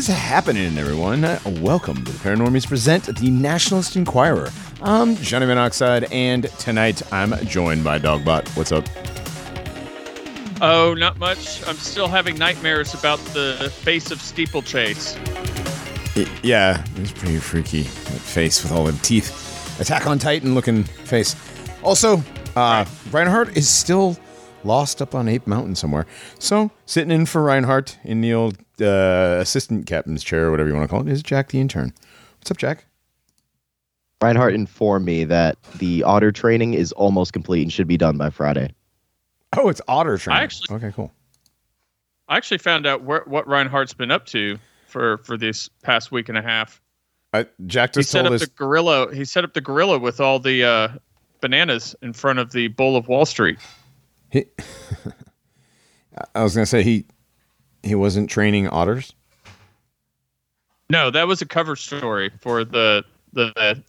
Is happening, everyone? Welcome to the Paranormies present the Nationalist Enquirer. I'm Johnny Monoxide, and tonight I'm joined by Dogbot. What's up? Oh, not much. I'm still having nightmares about the face of steeplechase. Y- yeah, it's pretty freaky. That face with all the teeth. Attack on Titan looking face. Also, uh, Reinhardt is still lost up on Ape Mountain somewhere. So, sitting in for Reinhardt in the old uh, assistant captain's chair, or whatever you want to call it, is Jack the intern. What's up, Jack? Reinhardt informed me that the otter training is almost complete and should be done by Friday. Oh, it's Otter training. actually- okay, cool. I actually found out where, what Reinhardt's been up to for for this past week and a half. Uh, Jack He just set told up us. the gorilla. He set up the gorilla with all the uh, bananas in front of the Bull of Wall Street. He, I was gonna say he he wasn't training otters. No, that was a cover story for the the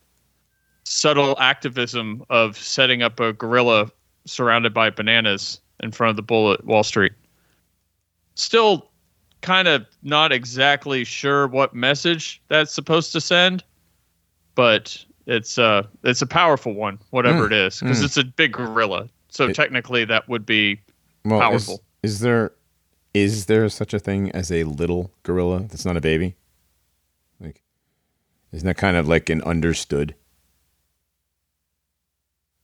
subtle activism of setting up a gorilla surrounded by bananas in front of the bull at Wall Street. Still kind of not exactly sure what message that's supposed to send, but it's uh it's a powerful one, whatever Mm, it is, because mm. it's a big gorilla. So It- technically that would be Well, Powerful. Is, there is there such a thing as a little gorilla that's not a baby? Like, isn't that kind of like an understood?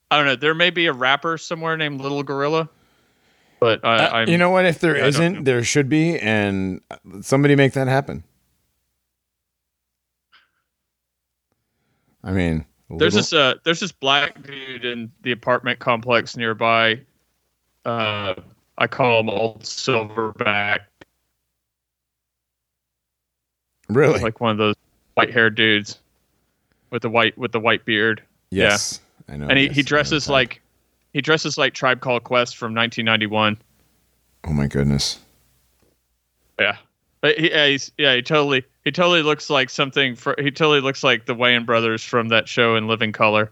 I don't know. There may be a rapper somewhere named Little Gorilla, but I, Uh, you know what? If there isn't, there should be, and somebody make that happen. I mean, There's this uh there's this black dude in the apartment complex nearby. Uh I call him old silverback, really like one of those white haired dudes with the white with the white beard. yes, I know. and he, he dresses like he dresses like Tribe Called Quest from 1991. Oh my goodness! Yeah. But he, yeah, he's, yeah, he totally he totally looks like something for he totally looks like the Wayans brothers from that show in Living Color.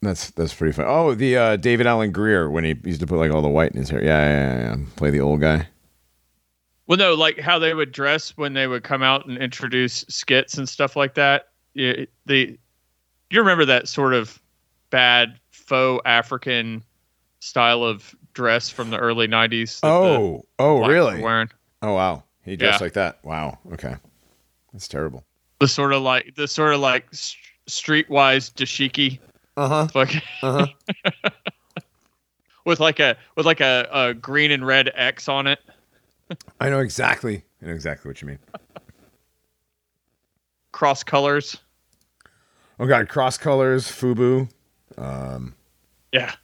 That's that's pretty fun. Oh, the uh, David Alan Grier when he used to put like all the white in his hair. Yeah, yeah, yeah. yeah. Play the old guy. Well, no, like how they would dress when they would come out and introduce skits and stuff like that. The you remember that sort of bad faux African style of dress from the early '90s? Oh, oh, really? Wearing Oh, wow. He dressed Yeah. like that. Wow. Okay, that's terrible. the sort of like the sort of like streetwise dashiki, Uh huh. Uh huh. with like a with like a, a green and red X on it. I know exactly. I know exactly what you mean. cross colors. Oh God, cross colors, FUBU. Um. Yeah.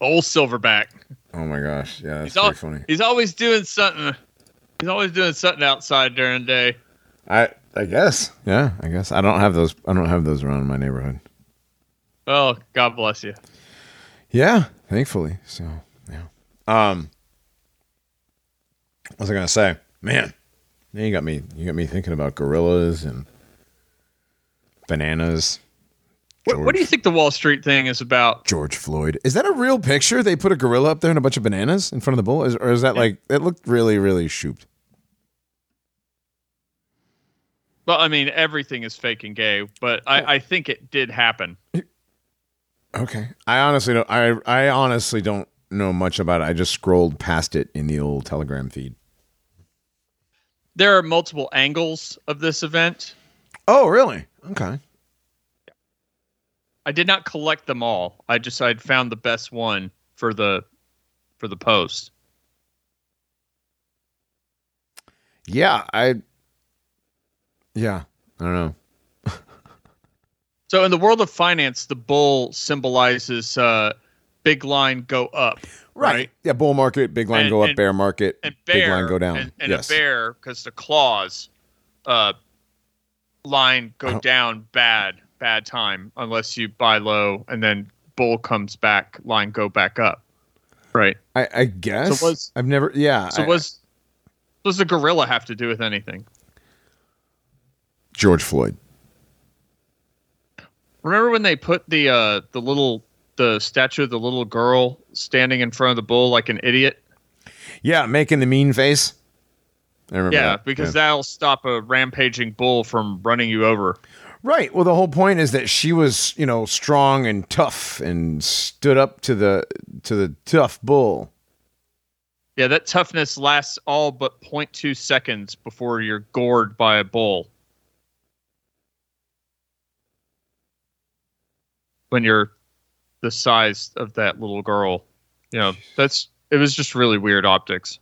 Old silverback. Oh my gosh. Yeah, that's He's, al- pretty funny. he's always doing something. He's always doing something outside during the day. I I guess. Yeah, I guess. I don't have those. I don't have those around in my neighborhood. Oh, God bless you. Yeah, thankfully. So yeah. Um. What was I gonna say? Man, you got me. You got me thinking about gorillas and bananas. What, what do you think the Wall Street thing is about? George Floyd. Is that a real picture? They put a gorilla up there and a bunch of bananas in front of the bull, is, or is that like it looked really, really shooped? Well, I mean, everything is fake and gay, but I, oh. I think it did happen. Okay, I honestly don't. I I honestly don't know much about it. I just scrolled past it in the old Telegram feed. There are multiple angles of this event. Oh, really? Okay. I did not collect them all. I just I'd found the best one for the for the post. Yeah, I. Yeah, I don't know. So in the world of finance, the bull symbolizes uh, big line go up, right? Yeah, bull market, big line And- go up, and- bear market, and bear big line go down. and, and yes. a bear because the claws uh line go down bad bad time unless you buy low and then bull comes back line go back up right I, I guess. So was- I've never. Yeah. so I- was does the gorilla have to do with anything George Floyd. remember when they put the uh the little the statue of the little girl standing in front of the bull like an idiot. Yeah, making the mean face. I remember Yeah, that. because Yeah. that'll stop a rampaging bull from running you over. Right. Well, the whole point is that she was, you know, strong and tough and stood up to the to the tough bull. Yeah, that toughness lasts all but 0.2 seconds before you're gored by a bull. When you're the size of that little girl. You know, that's it was just really weird optics.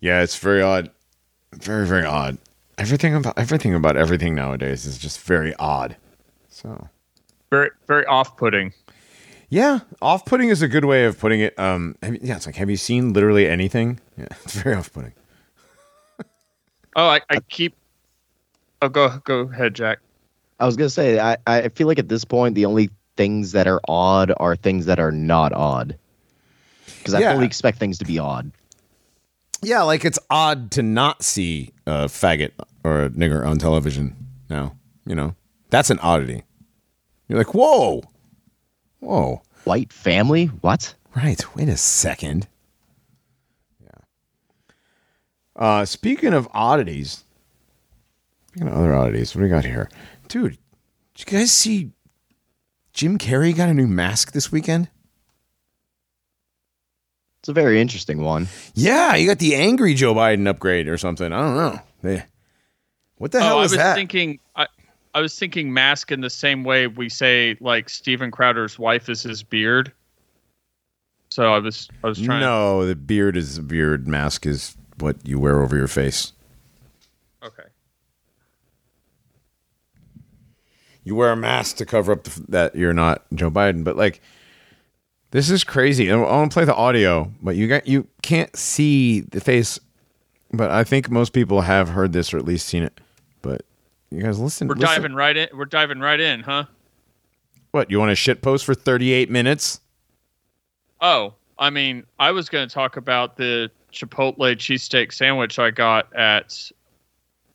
Yeah, it's very odd. Very very odd. Everything about everything about everything nowadays is just very odd. So Very very off-putting. yeah, off-putting is a good way of putting it. Um, have yeah, it's like have you seen literally anything? Yeah, it's very off-putting. Oh, I, I keep Oh, go go ahead, Jack. I was gonna say I, I feel like at this point the only things that are odd are things that are not odd. Because I Yeah. fully expect things to be odd. Yeah, like it's odd to not see a faggot or a nigger on television now. You know, that's an oddity. You're like, whoa, whoa. White family? What? Right. Wait a second. Yeah. Uh, speaking of oddities, speaking of other oddities, what do we got here, dude? Did you guys see Jim Carrey got a new mask this weekend? It's a very interesting one. Yeah, you got the angry Joe Biden upgrade or something. I don't know. They, what the oh, hell oh, I was that? thinking I I was thinking mask in the same way we say like Steven Crowder's wife is his beard. So I was I was trying no, the beard is a beard. Mask is what you wear over your face. Okay. you wear a mask to cover up the, that you're not Joe Biden. But like, this is crazy. I want to play the audio, but you got you can't see the face. But I think most people have heard this or at least seen it. But you guys listen. We're listen. diving right in. We're diving right in, huh? What you want to shit post for 38 minutes? Oh, I mean, I was going to talk about the Chipotle cheesesteak sandwich I got at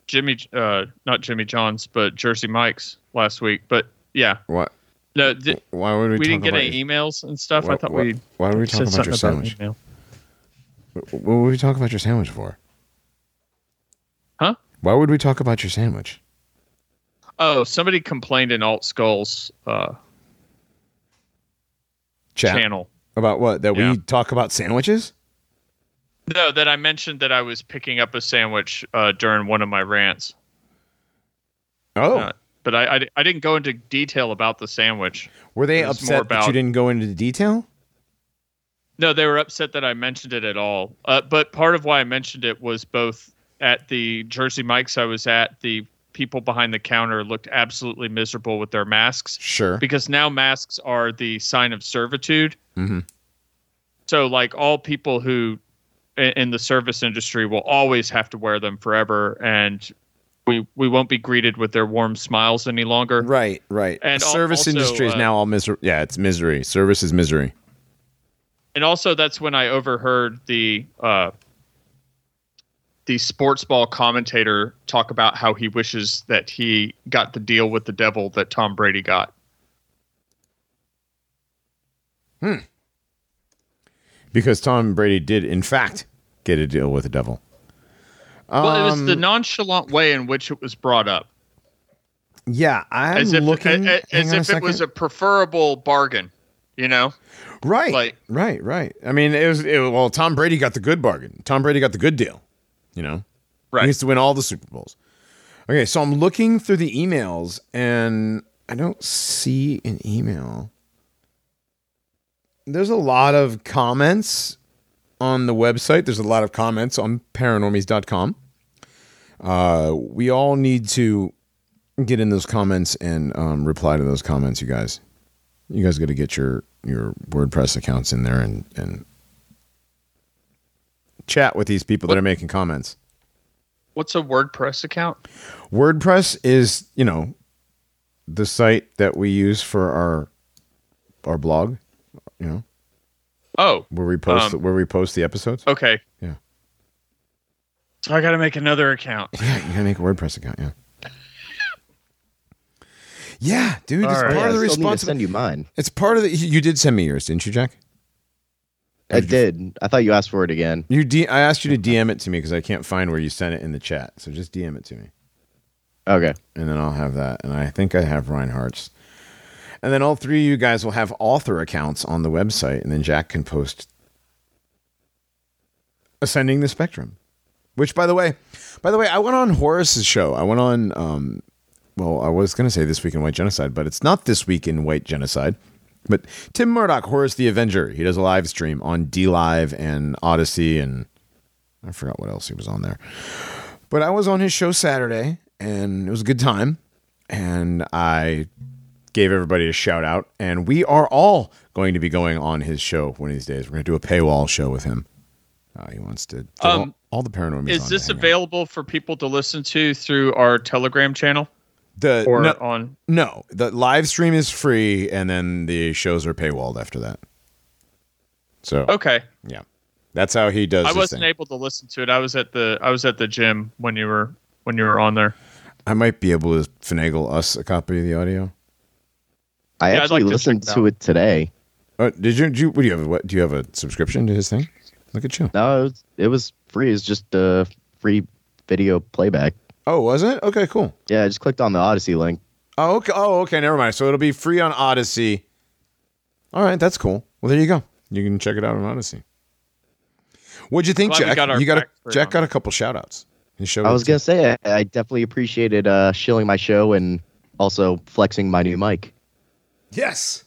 Jimmy, uh, not Jimmy John's, but Jersey Mike's last week. But yeah, What? No, di- Why would we? we, didn't get about any your- emails and stuff. I thought what- we. why would we talk about your sandwich? email. What would we talk about your sandwich for? Huh? Why would we talk about your sandwich? Oh, somebody complained in Alt Skull's uh, Chat channel. about what? That Yeah. we talk about sandwiches? No, that I mentioned that I was picking up a sandwich uh, during one of my rants. Oh, Uh, but I, I, I didn't go into detail about the sandwich. were they upset more that you didn't go into the detail? No, they were upset that I mentioned it at all. Uh, but part of why I mentioned it was both at the Jersey Mike's I was at, the people behind the counter looked absolutely miserable with their masks Sure. because now masks are the sign of servitude. Mhm. So, like all people who in the service industry will always have to wear them forever, and we we won't be greeted with their warm smiles any longer. Right, right. And the service also, industry is uh, now all misery. Yeah, it's misery. Service is misery. and also that's when I overheard the uh, the sports ball commentator talk about how he wishes that he got the deal with the devil that Tom Brady got. Hmm. Because Tom Brady did, in fact, get a deal with the devil. Well, it was the Um, nonchalant way in which it was brought up, Yeah, I'm as if looking. as if it was a preferable bargain. You know, right, like- right, right. I mean, it was it, well. Tom Brady got the good bargain. Tom Brady got the good deal. You know, right? He used to win all the Super Bowls. Okay, so I'm looking through the emails and I don't see an email. There's a lot of comments on the website. There's a lot of comments on paranormies.com. Uh, we all need to get in those comments and um, reply to those comments, you guys. You guys got to get your your WordPress accounts in there and and chat with these people that are making comments. What's a WordPress account? WordPress is, you know, the site that we use for our our blog, you know, Oh, where we post Um, where we post the episodes. okay. Yeah. So I got to make another account. Yeah, you gotta make a WordPress account. Yeah. Yeah, dude. It's All right. part Yeah, of the I still need to responsibility. send you mine. It's part of the. You did send me yours, didn't you, Jack? I did. I thought you asked for it again. You D- I asked you to DM it to me because I can't find where you sent it in the chat. So just DM it to me, Okay. and then I'll have that. And I think I have Reinhardt's. And then all three of you guys will have author accounts on the website, and then Jack can post ascending the spectrum. Which, by the way, by the way, I went on Horace's show. I went on. Um, well, I was going to say this week in White Genocide, but it's not this week in White Genocide. But Tim Murdoch, Horace the Avenger, he does a live stream on DLive and Odysee, and I forgot what else he was on there. But I was on his show Saturday, and it was a good time. And I gave everybody a shout out, and we are all going to be going on his show one of these days. We're going to do a paywall show with him. Uh, he wants to all, Um, all the paranormal. Is this available for people to listen to through our Telegram channel The or no, on? no, the live stream is free, and then the shows are paywalled after that. So Okay, yeah, that's how he does. I wasn't thing. able to listen to it. I was at the I was at the gym when you were when you were on there. I might be able to finagle us a copy of the audio. I Yeah, actually like listened check it to out. it today. Uh, did you? Do you, what do you have? What do you have a subscription to his thing? Look at you. No, it was, it was free. It's just a free video playback. Oh, was it? Okay, cool. Yeah, I just clicked on the Odysee link. Oh, okay. Oh, okay. Never mind. So it'll be free on Odysee. All right, that's cool. Well, there you go. You can check it out on Odysee. What'd you think, Glad Jack? got you got a, Jack on got a couple shout outs. His show. I was is- gonna say I, I definitely appreciated uh, shilling my show and also flexing my new mic. Yes.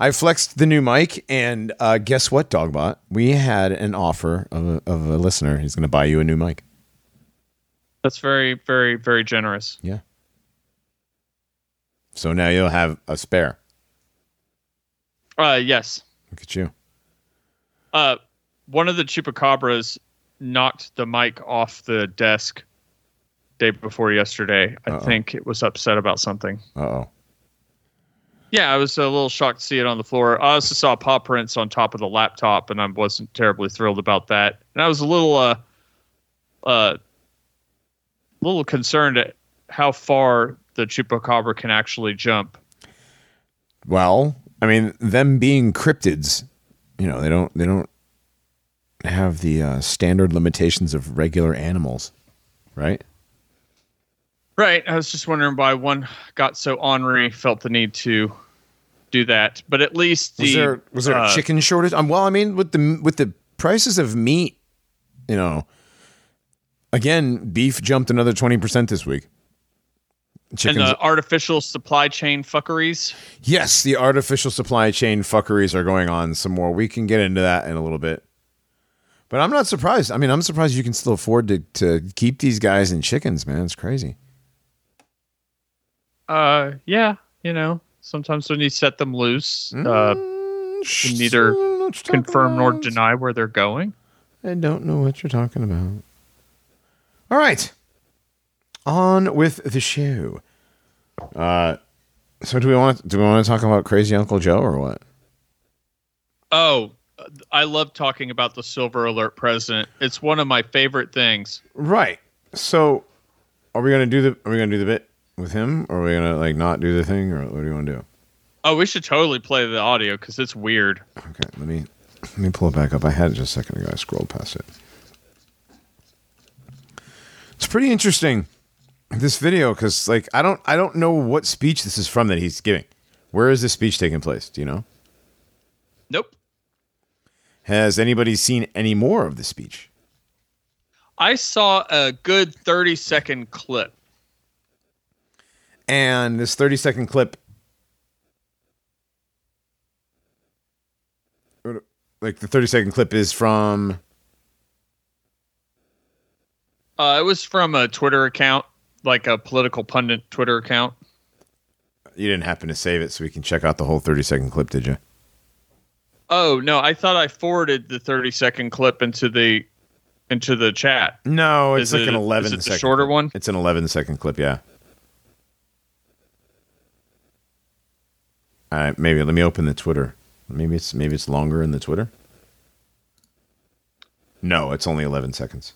I flexed the new mic, and uh, guess what, Dogbot? We had an offer of a, of a listener. He's going to buy you a new mic. That's very very very generous. Yeah. So now you'll have a spare. Uh, yes. Look at you. Uh, one of the chupacabras knocked the mic off the desk day before yesterday. I Uh-oh. think it was upset about something. Uh oh. Yeah, I was a little shocked to see it on the floor. I also saw paw prints on top of the laptop, and I wasn't terribly thrilled about that. And I was a little, uh, uh, little concerned at how far the chupacabra can actually jump. Well, I mean, them being cryptids, you know, they don't they don't have the uh, standard limitations of regular animals, right? Right. I was just wondering why one got so ornery, felt the need to do that. But at least the Was there was there uh, a chicken shortage? Um, well, I mean, with the with the prices of meat, you know, again, beef jumped another twenty percent this week. and the artificial supply chain fuckeries. yes, the artificial supply chain fuckeries are going on some more. We can get into that in a little bit. But I'm not surprised. I mean, I'm surprised you can still afford to, to keep these guys and chickens, man. It's crazy. Uh, yeah, you know, sometimes when you set them loose, uh, can neither confirm nor deny where they're going. I don't know what you're talking about. All right. On with the show. Uh so do we want do we want to talk about Crazy Uncle Joe or what? Oh, I love talking about the Silver Alert president. It's one of my favorite things. Right. So are we going to do the are we going to do the bit with him or are we to like not do the thing or what do you want to do? Oh, we should totally play the audio because it's weird. Okay, let me let me pull it back up. I had it just a second ago. I scrolled past it. It's pretty interesting this video because like I don't I don't know what speech this is from that he's giving. Where is this speech taking place? Do you know? Nope. Has anybody seen any more of the speech? I saw a good 30 second clip. And this 30 second clip like the 30 second clip is from Uh, it was from a Twitter account, like a political pundit Twitter account. you didn't happen to save it so we can check out the whole 30 second clip, did you? Oh no, I thought I forwarded the 30 second clip into the into the chat. No, it's Is like it- an is 11 it the second shorter one? It's an 11 second clip, yeah. All right, maybe let me open the Twitter. Maybe it's maybe it's longer in the Twitter. No, it's only 11 seconds.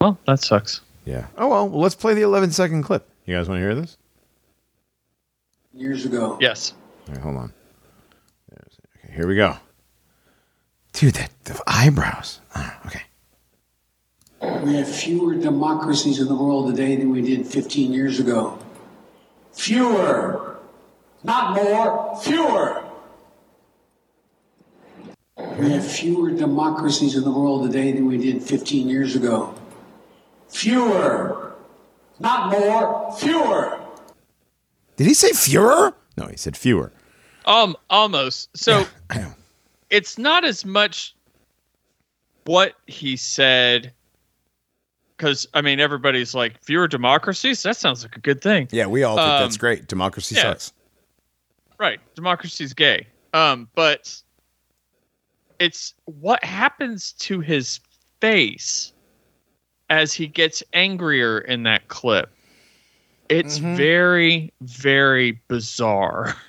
Well, that sucks. Yeah. Oh well, let's play the 11 second clip. You guys want to hear this? Years ago. Yes. All right, hold on. Okay, here we go. Dude, that the eyebrows. Ah, okay. We have fewer democracies in the world today than we did 15 years ago. Fewer. Not more, fewer. We have fewer democracies in the world today than we did 15 years ago. Fewer. Not more, fewer. Did he say fewer? No, he said fewer. Um, almost. So I know. It's not as much what he said, because I mean, everybody's like fewer democracies. That sounds like a good thing, Yeah, we all think Um, that's great. Democracy yeah. sucks. right? Democracy's gay. Um, but it's what happens to his face as he gets angrier in that clip. It's Mm-hmm. very, very bizarre.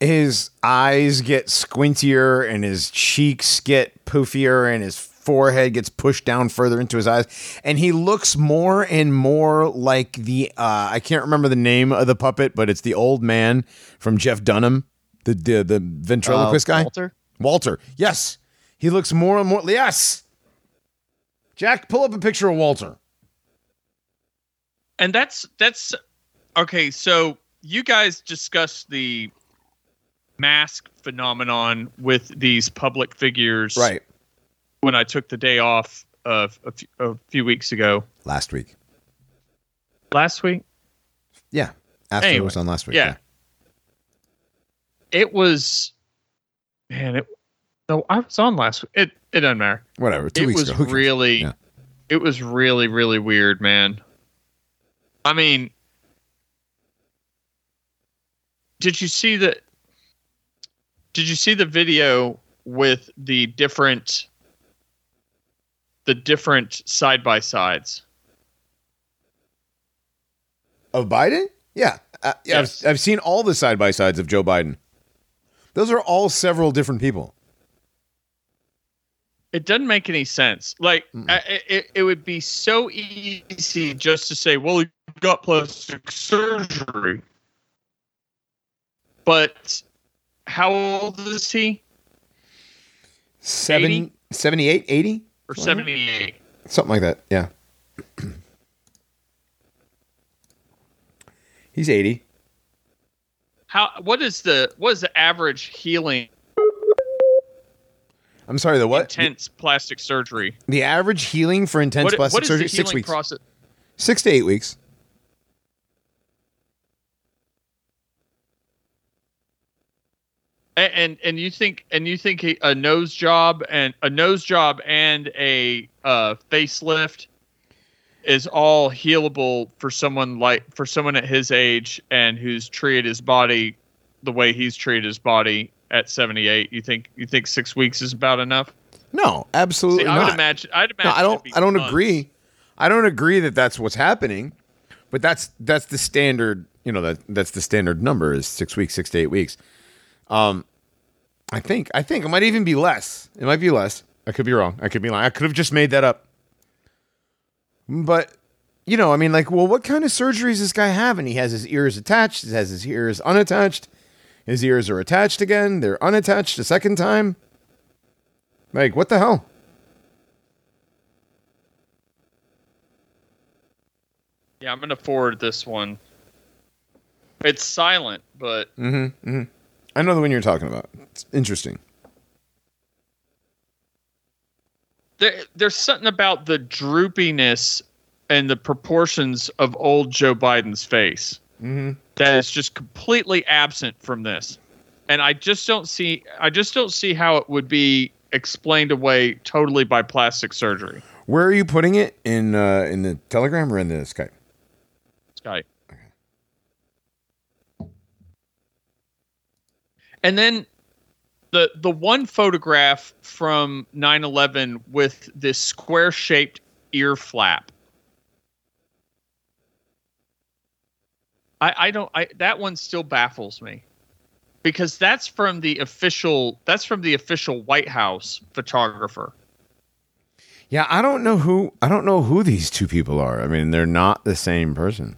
His eyes get squintier and his cheeks get poofier and his forehead gets pushed down further into his eyes. And he looks more and more like the uh, I can't remember the name of the puppet but it's the old man from Jeff Dunham the the, the ventriloquist Uh, guy. Walter? Walter yes. He looks more and more yes. Jack pull up a picture of Walter. And that's that's okay so you guys discussed the mask phenomenon with these public figures right. when i took the day off uh, of a few, weeks ago. Last week. Last week? Yeah. After it was on last week yeah. it was man it no i was on last week. It it doesn't matter. Whatever. Two it weeks was ago. Really Yeah. it was really really weird man. I mean did you see the did you see the video with the different the different side by sides Of Biden? Yeah. Uh, yeah Yes. I've, I've seen all the side by sides of Joe Biden. Those are all several different people. it doesn't make any sense like I, it, it would be so easy just to say well he got plastic surgery but how old is he Seven, 80? 78, 80? or 78 Something like that. Yeah. He's 80. how what is the what is the average healing I'm sorry, the what? intense plastic surgery The average healing for intense what, plastic what surgery? the Six weeks. process Six to eight weeks. And, and and you think and you think a nose job and a nose job and a uh, facelift is all healable for someone like for someone at his age and who's treated his body the way he's treated his body at 78 you think you think 6 weeks is about enough No, absolutely See, I not. would imagine I'd imagine No, I don't. I don't months. agree. I don't agree that that's what's happening, but that's that's the standard. You know that that's the standard number is six weeks, six to eight weeks. Um, I think I think it might even be less. It might be less. I could be wrong. I could be lying. I could have just made that up. But you know, I mean, like, well, what kind of surgery is this guy having? He has his ears attached. He has his ears unattached. His ears are attached again. They're unattached a second time. Like, what the hell? Yeah, I'm gonna forward this one. It's silent, but I know the one you're talking about. It's interesting. there, there's something about the droopiness and the proportions of old Joe Biden's face that is just completely absent from this, and I just don't see. I just don't see how it would be explained away totally by plastic surgery. Where are you putting it in uh, in the Telegram or in the Skype? Skype. And then the the one photograph from 9/11 with this square-shaped ear flap. I I don't I that one still baffles me. Because that's from the official that's from the official White House photographer. Yeah, I don't know who I don't know who these two people are. I mean, they're not the same person.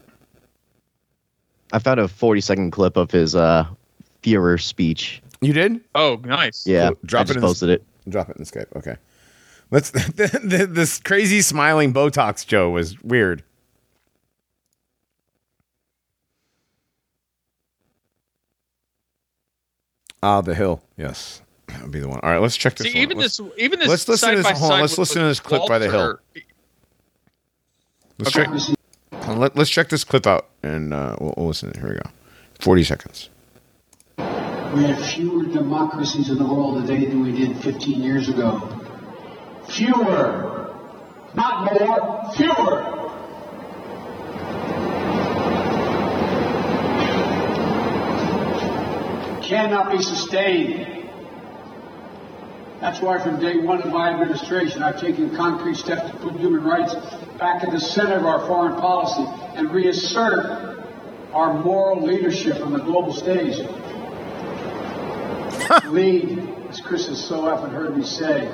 I found a 40 second clip of his uh Führer speech. You did? Oh, nice. Yeah, Cool. Drop I it just in the- posted it. Drop it in Skype. Okay. Let's. this crazy smiling Botox Joe was weird. Ah, the hill. Yes, that would be the one. All right, let's check this. See, one. even Let's- this, even this. let's listen to this- side by hold on, side let's listen to this clip by the hill. Let's check. Let, us check this clip out, and uh, we'll, we'll listen. Here we go. Forty seconds. We have fewer democracies in the world today than we did 15 years ago. Fewer. Not more, fewer. Cannot be sustained. That's why from day one of my administration, I've taken concrete steps to put human rights back at the center of our foreign policy and reassert our moral leadership on the global stage lead, as Chris has so often heard me say,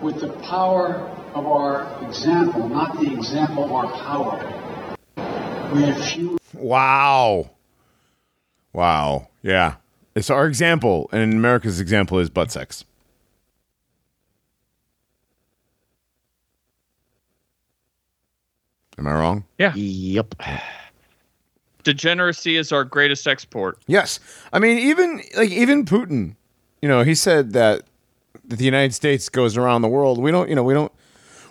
with the power of our example, not the example of our power. We have few Wow. Wow. Yeah. It's our example, and America's example is butt sex. Am I wrong? Yeah, Yep. Degeneracy is our greatest export. Yes. I mean, even like even Putin, you know, he said that, that the United States goes around the world. We don't, you know, we don't.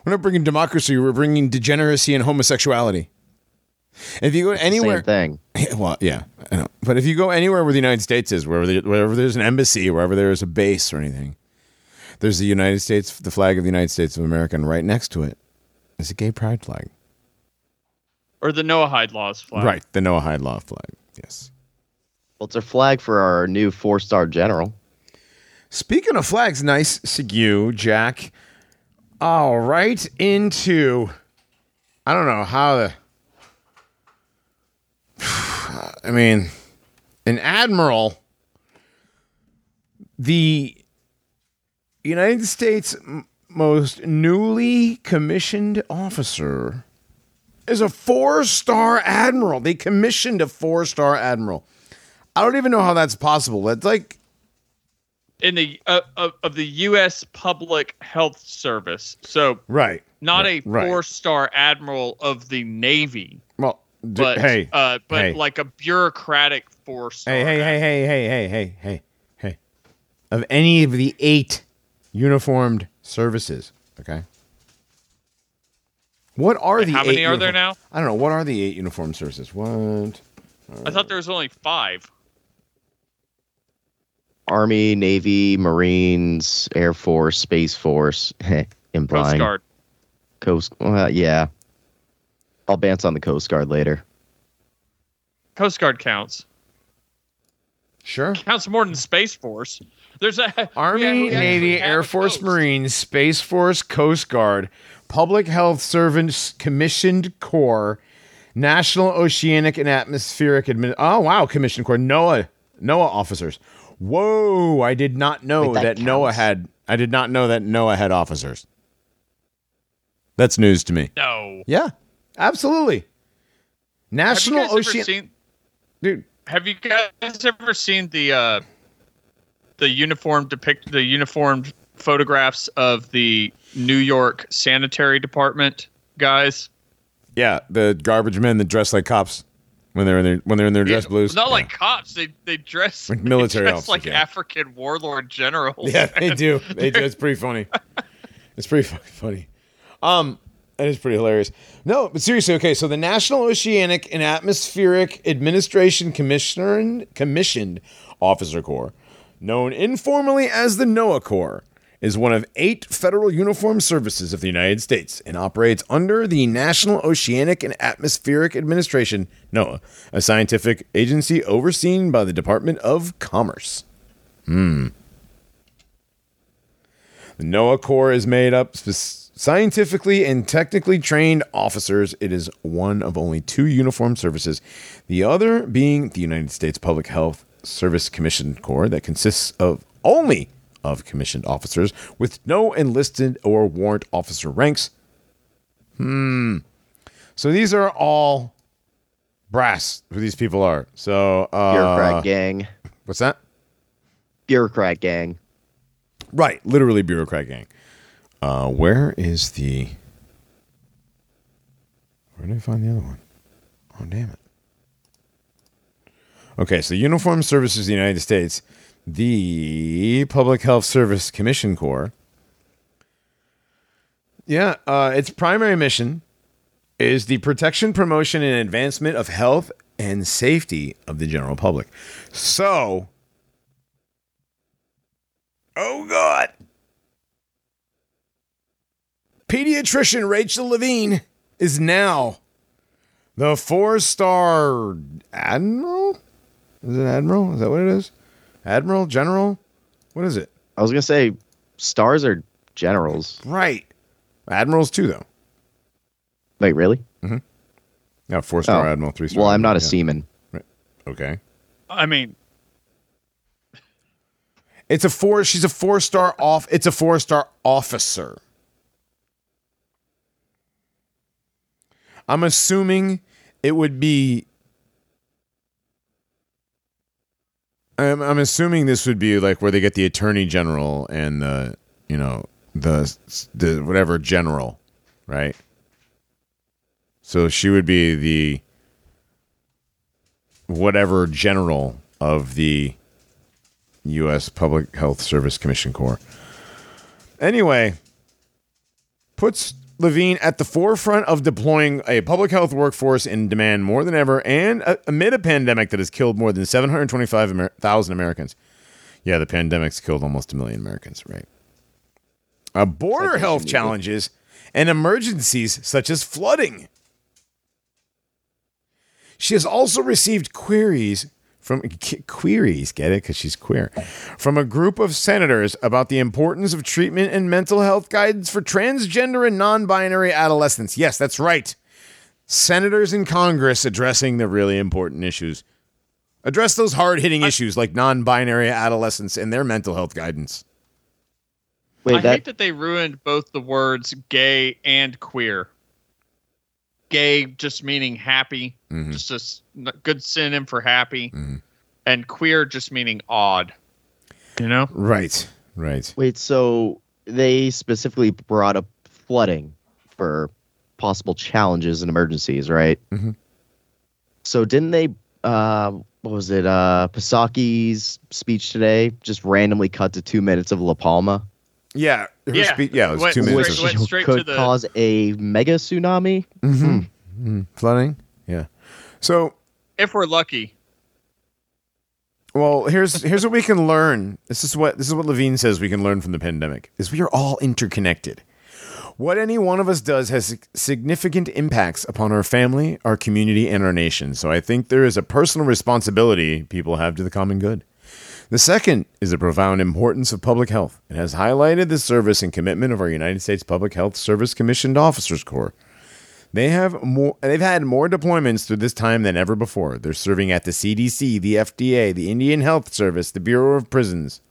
We're not bringing democracy. We're bringing degeneracy and homosexuality. If you go anywhere, Same thing. Yeah, well, yeah, I know. But if you go anywhere where the United States is, wherever, the, wherever there's an embassy, wherever there is a base or anything, there's the United States, the flag of the United States of America, and right next to it is a gay pride flag. Or the Noahide laws flag. Right, the Noahide Law flag. Yes. Well, it's a flag for our new four star general. Speaking of flags, nice segue, Jack. All right, into I don't know how the. I mean, an admiral, the United States most newly commissioned officer, is a four-star admiral. They commissioned a four-star admiral. I don't even know how that's possible. That's like In the uh, of, of the U.S. Public Health Service, so right. not right, a four-star admiral of the Navy, Well, d- but hey, uh, but hey. like a bureaucratic four-star. hey, hey, hey, hey, hey, hey, hey, hey, hey. Of any of the eight uniformed services, okay. What are the How many eight are there uniform- now? I don't know. What are the eight uniformed services? What? I thought there was only five. Army, Navy, Marines, Air Force, Space Force, implying Coast Guard. Coast. Well, yeah. I'll bounce on the Coast Guard later. Coast Guard counts. Sure. Counts more than Space Force. There's a Army, we actually Navy, Air Force, coast. Marines, Space Force, Coast Guard, Public Health Servants Commissioned Corps, National Oceanic and Atmospheric Admin. Oh wow, Commissioned Corps, NOAA, NOAA officers. Whoa, I did not know Wait, that, that NOAA had. I did not know that NOAA had officers. That's news to me. No. Yeah, absolutely. National guys ever Ocean, seen? dude. Have you guys ever seen the uh, the uniform depict the uniformed photographs of the New York Sanitary Department guys? Yeah, the garbage men that dress like cops when they're in their when they're in their dress Yeah, blues. Not Yeah. like cops. They they dress Like military they dress officers, like yeah. African warlord generals. Yeah, they do. They do. It's pretty funny. It's pretty fucking funny. Um, that is pretty hilarious. No, but seriously, okay. So the National Oceanic and Atmospheric Administration Commissioner Commissioned Officer Corps, known informally as the NOAA Corps, is one of eight federal uniformed services of the United States and operates under the National Oceanic and Atmospheric Administration, NOAA, a scientific agency overseen by the Department of Commerce. Hmm. The NOAA Corps is made up spe- scientifically and technically trained officers. It is one of only two uniformed services, the other being the United States Public Health Service Commission Corps, that consists of only of commissioned officers with no enlisted or warrant officer ranks. Hmm. So these are all brass who these people are. So uh, Bureaucrat gang. What's that? Bureaucrat gang. Right, literally bureaucrat gang. Uh, where is the? Where did I find the other one? Oh damn it! Okay, so Uniformed Services of the United States, the Public Health Service Commission Corps. Yeah, uh, its primary mission is the protection, promotion, and advancement of health and safety of the general public. So, oh God, pediatrician Rachel Levine is now the four-star admiral. Is it admiral? Is that what it is? Admiral, general? What is it? I was gonna say stars are generals. Right. Admirals too, though. Wait, really? Mm-hmm. Yeah, four-star Oh. admiral, three-star. Well, I'm not a admiral, seaman. yeah. Okay. I mean, It's a four. She's a four star off. It's a four star officer. I'm assuming it would be. I'm, I'm assuming this would be like where they get the attorney general and the you know the the whatever general, right? So she would be the whatever general of the U.S. Public Health Service Commission Corps. Anyway, puts Levine at the forefront of deploying a public health workforce in demand more than ever, and uh, amid a pandemic that has killed more than 725,000 Americans. Yeah, the pandemic's killed almost a million Americans, right? Uh, border health challenges and emergencies such as flooding. She has also received queries from queries, get it? Because she's queer, from a group of senators about the importance of treatment and mental health guidance for transgender and non-binary adolescents. Yes, that's right. Senators in Congress addressing the really important issues. Address those hard-hitting issues like non-binary adolescents and their mental health guidance. Wait, I that hate that they ruined both the words gay and queer. Gay just meaning happy, Mhm. just a s- n- good synonym for happy, Mhm. and queer just meaning odd. You know? Right, right. wait, so they specifically brought up flooding for possible challenges and emergencies, right? Mhm. So didn't they? Uh, what was it? Uh, Psaki's speech today just randomly cut to two minutes of La Palma, Yeah, her Yeah. spe- yeah, it was Went two straight- minutes. which went straight could to the- cause a mega tsunami. Mhm. Mhm. Flooding, yeah. So If we're lucky. Well, here's here's what we can learn. This is what this is what Levine says we can learn from the pandemic is we are all interconnected. What any one of us does has significant impacts upon our family, our community, and our nation. So I think there is a personal responsibility people have to the common good. The second is the profound importance of public health. and has highlighted the service and commitment of our United States Public Health Service Commissioned Officers Corps. They have more. They've had more deployments through this time than ever before. They're serving at the CDC, the FDA, the Indian Health Service, the Bureau of Prisons.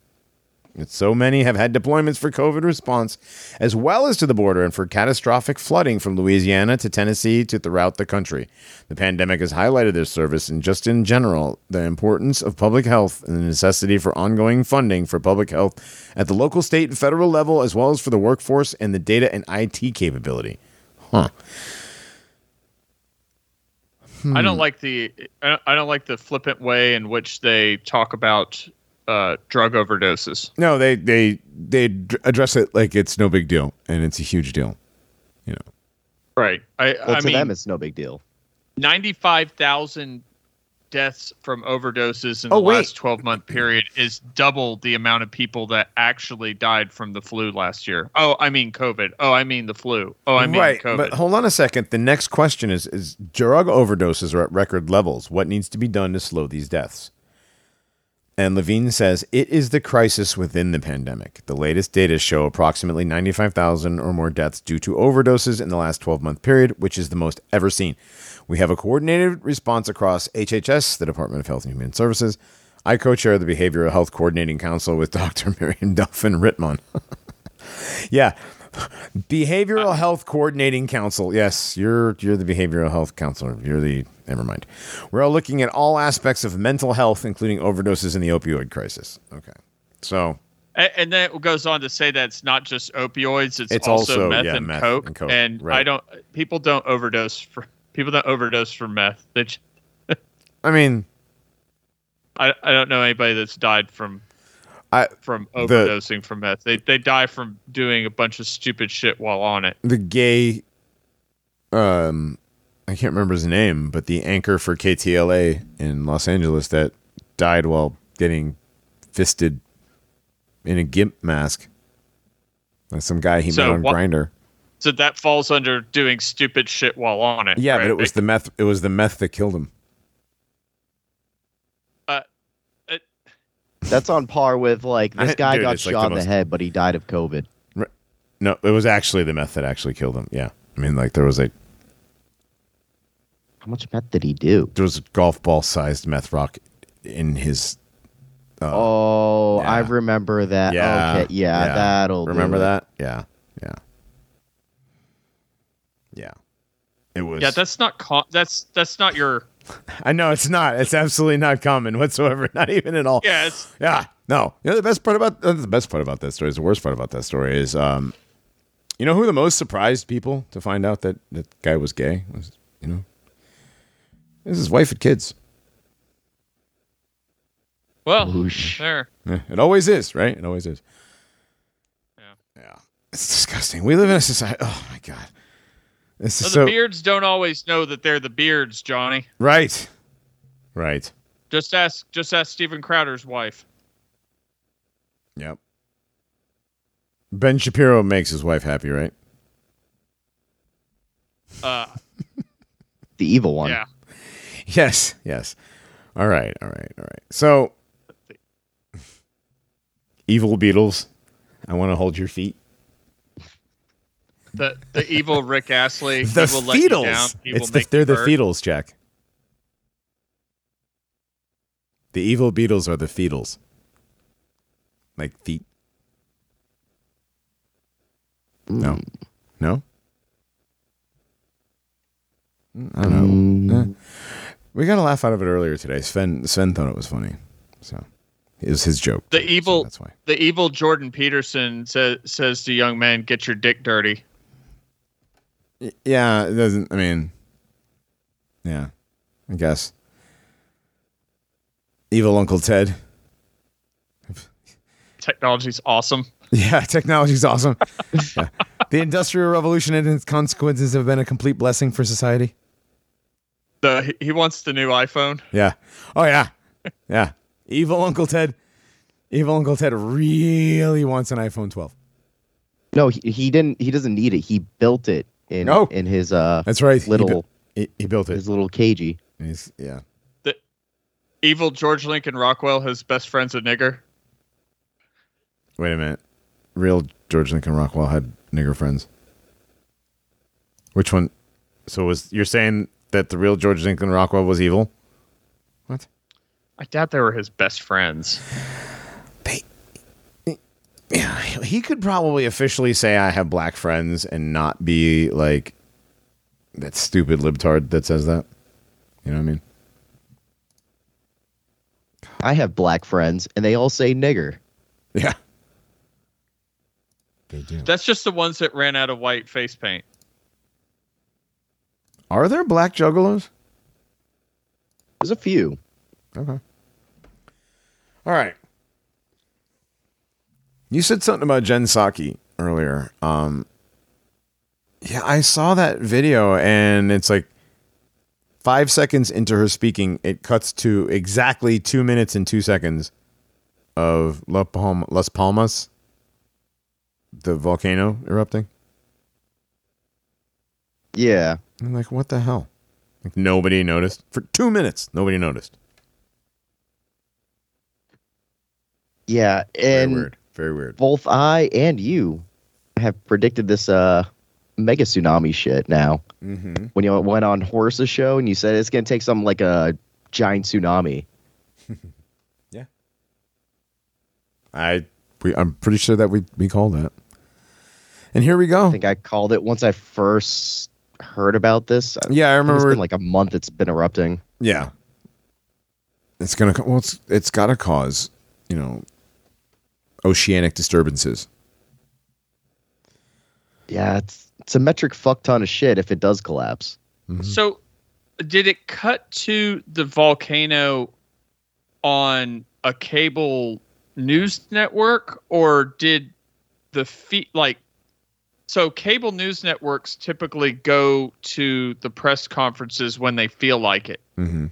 So many have had deployments for COVID response, as well as to the border and for catastrophic flooding from Louisiana to Tennessee to throughout the country. The pandemic has highlighted their service and just in general the importance of public health and the necessity for ongoing funding for public health at the local, state, and federal level, as well as for the workforce and the data and IT capability. Huh. I don't hmm. like the I don't, I don't like the flippant way in which they talk about uh, drug overdoses. No, they they they address it like it's no big deal, and it's a huge deal. You know, Right. I Well, I to mean, them, it's no big deal. ninety-five thousand deaths from overdoses in Oh, the wait. last twelve month period is double the amount of people that actually died from the flu last year. Oh, I mean COVID. Oh, I mean the flu. Oh, I mean right? COVID. But hold on a second. The next question is: Is drug overdoses are at record levels? What needs to be done to slow these deaths? And Levine says it is the crisis within the pandemic. The latest data show approximately 95,000 or more deaths due to overdoses in the last 12 month period, which is the most ever seen. We have a coordinated response across HHS, the Department of Health and Human Services, I co-chair the Behavioral Health Coordinating Council with Dr. Miriam Delphin Rittmon. yeah. Behavioral Health Coordinating Council. Yes, you're you're the behavioral health counselor. You're the never mind. We're all looking at all aspects of mental health, including overdoses and the opioid crisis. Okay. So And, and then it goes on to say that it's not just opioids; it's, It's also, also, meth, yeah, and, meth coke. and coke, And right. I don't. People don't overdose for people don't overdose for meth. They, I mean, I I don't know anybody that's died from I from The- overdosing from meth. They they die from doing a bunch of stupid shit while on it. the gay um I can't remember his name, but the anchor for KTLA in Los Angeles that died while getting fisted in a gimp mask. That's some guy he So met on what- Grindr. So that falls under doing stupid shit while on it. Yeah, right? but it was the meth it was the meth that killed him. Uh, it, That's on par with like this I- guy dude, got it's like shot the in the most- head, but he died of COVID. No, it was actually the meth that actually killed him. Yeah. I mean like there was a How much meth did he do? there was a golf ball sized meth rock in his uh, oh, I remember that. Yeah. okay, yeah, that'll do remember it. that? Yeah. Yeah. Yeah. It was yeah, that's not co- that's that's not your. I know it's not. It's absolutely not common whatsoever. Not even at all. Yes. Yeah. No. You know the best part about uh, the best part about that story is the worst part about that story is um you know who the most surprised people to find out that that guy was gay was, you know? It was his wife and kids. well Whoosh. there. Yeah, it always is, right? It always is. Yeah. Yeah. It's disgusting. We live in a society. Oh my god. This So is the beards don't always know that they're the beards, Johnny. right. Right. Just ask just ask Steven Crowder's wife. Yep. Ben Shapiro makes his wife happy, right? Uh, The evil one. yeah. Yes, yes. All right, all right, all right. So, evil Beatles, I want to hold your feet. The the evil Rick Astley. The he will let you down. Feetles. He will It's the, they're the hurt. Feetles, Jack. The evil Beatles are the Feetles. Like feet. No. No? I don't know. Eh. We got a laugh out of it earlier today. Sven Sven thought it was funny. So it was his joke. The So evil- that's why. The evil Jordan Peterson says says to young men, "Get your dick dirty." Y- Yeah, it doesn't. I mean, yeah, I guess. Evil Uncle Ted. Technology's awesome. Yeah, technology's awesome. Yeah. The Industrial Revolution and its consequences have been a complete blessing for society. The he wants the new iPhone. Yeah. Oh yeah. Yeah. Evil Uncle Ted. Evil Uncle Ted really wants an iPhone 12. No, he, he didn't. He doesn't need it. He built it in Oh. in his uh That's right. He little bu- He, he built it. his little cagey. He's, yeah. The evil George Lincoln Rockwell, his best friend's a nigger. Wait a minute. Real George Lincoln Rockwell had nigger friends. Which one? So was you're saying that the real George Lincoln Rockwell was evil? What? I doubt they were his best friends. Yeah, he could probably officially say I have black friends and not be like that stupid libtard that says that. You know what I mean? I have black friends, and they all say nigger. Yeah. They do. That's just the ones that ran out of white face paint. Are there black juggalos? There's a few. Okay. All right. You said something about Jen Psaki earlier. Um, yeah, I saw that video, and it's like five seconds into her speaking, it cuts to exactly two minutes and two seconds of La Palma, Las Palmas, the volcano erupting. Yeah. I'm like, what the hell? Like nobody noticed for two minutes. Nobody noticed. Yeah, Very and weird. Very weird. both I and you have predicted this uh mega tsunami shit now. Mm-hmm. When you went on Horace's show and you said it's gonna take something like a giant tsunami. Yeah. I we, I'm pretty sure that we we called that. And here we go. I think I called it once I first heard about this. Yeah, I think It's remember. been like a month. It's been erupting. yeah, it's gonna. Well, it's it's got to cause you know oceanic disturbances. Yeah, it's it's a metric fuck ton of shit if it does collapse. So, did it cut to the volcano on a cable news network, or did the feet like? So, cable news networks typically go to the press conferences when they feel like it. Mm-hmm.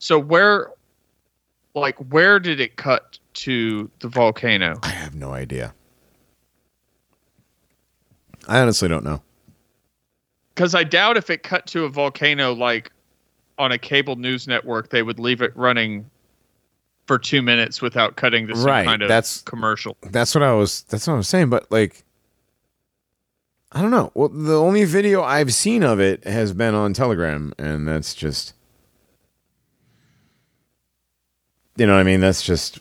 So, where, like, where did it cut to the volcano? I have no idea. I honestly don't know. Because I doubt if it cut to a volcano like on a cable news network, they would leave it running for two minutes without cutting to some Right, kind of that's- commercial. That's what I was. That's what I was saying. But like, I don't know. Well, the only video I've seen of it has been on Telegram, and that's just, you know, what I mean, that's just.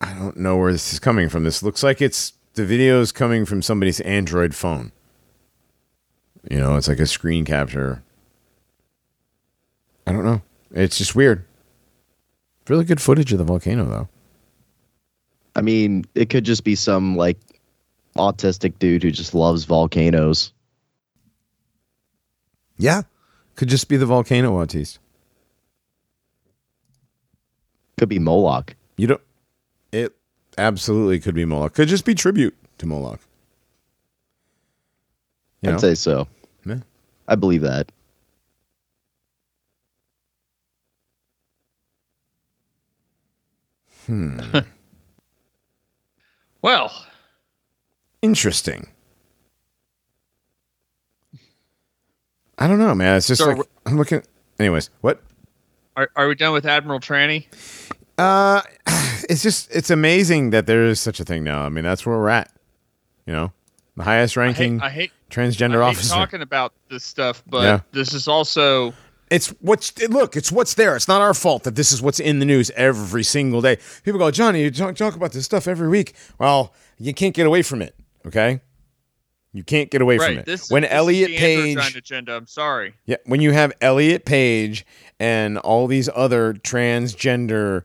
I don't know where this is coming from. This looks like it's the video is coming from somebody's Android phone. You know, it's like a screen capture. I don't know. It's just weird. Really good footage of the volcano, though. I mean, it could just be some like autistic dude who just loves volcanoes. Yeah. Could just be the volcano autiste. Could be Moloch. You don't it absolutely could be Moloch. Could just be tribute to Moloch. You? I'd say so. Yeah. I believe that. Hmm. well, Interesting. I don't know, man. It's just So- like I'm looking anyways, what? are, are we done with Admiral Tranny? Uh it's just it's amazing that there is such a thing now. I mean, that's where we're at. You know? The highest I hate, ranking I hate, transgender I hate officer. talking about this stuff, but Yeah. this is also It's what's look. It's what's there. It's not our fault that this is what's in the news every single day. People go, Johnny, you talk, talk about this stuff every week. Well, you can't get away from it. Okay, you can't get away from it. This, when is Elliot Page, agenda. I'm sorry. yeah, when you have Elliot Page and all these other transgender,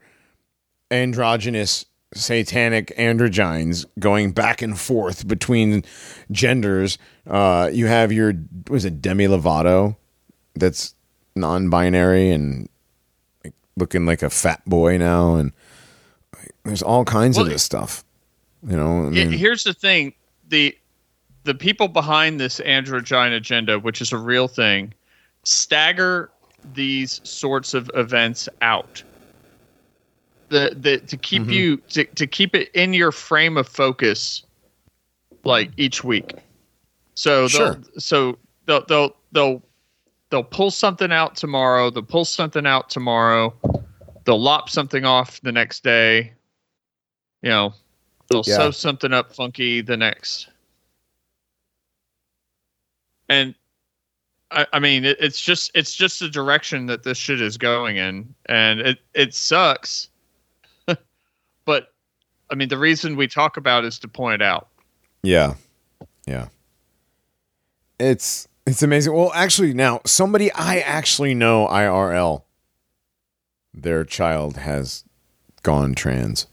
androgynous, satanic androgynes going back and forth between genders, uh, you have your was it Demi Lovato, that's non-binary and like, looking like a fat boy now, and like, there's all kinds of this stuff. You know, I mean, here's the thing the the people behind this androgyne agenda which is a real thing stagger these sorts of events out the, the to keep Mm-hmm. you to, to keep it in your frame of focus like each week so they'll so they'll they'll they'll they'll pull something out tomorrow they'll pull something out tomorrow they'll lop something off the next day you know they'll Yeah. sew something up funky the next and I, I mean it, it's just it's just the direction that this shit is going in and it it sucks i mean the reason we talk about is to point out Yeah. Yeah. It's it's amazing. Well, actually now somebody I actually know IRL their child has gone trans.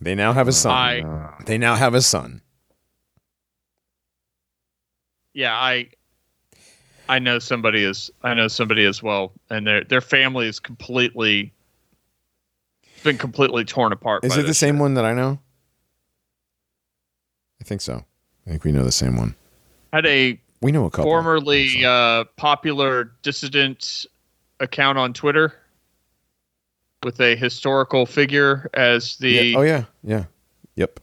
They now have a son. I- they now have a son. yeah i i know somebody is i know somebody as well and their their family is completely been completely torn apart Is by it the same shit. one that I know? I think so. I think we know the same one. had a We know a couple. formerly uh, popular dissident account on Twitter with a historical figure as the Yeah. Oh yeah, yeah, yep,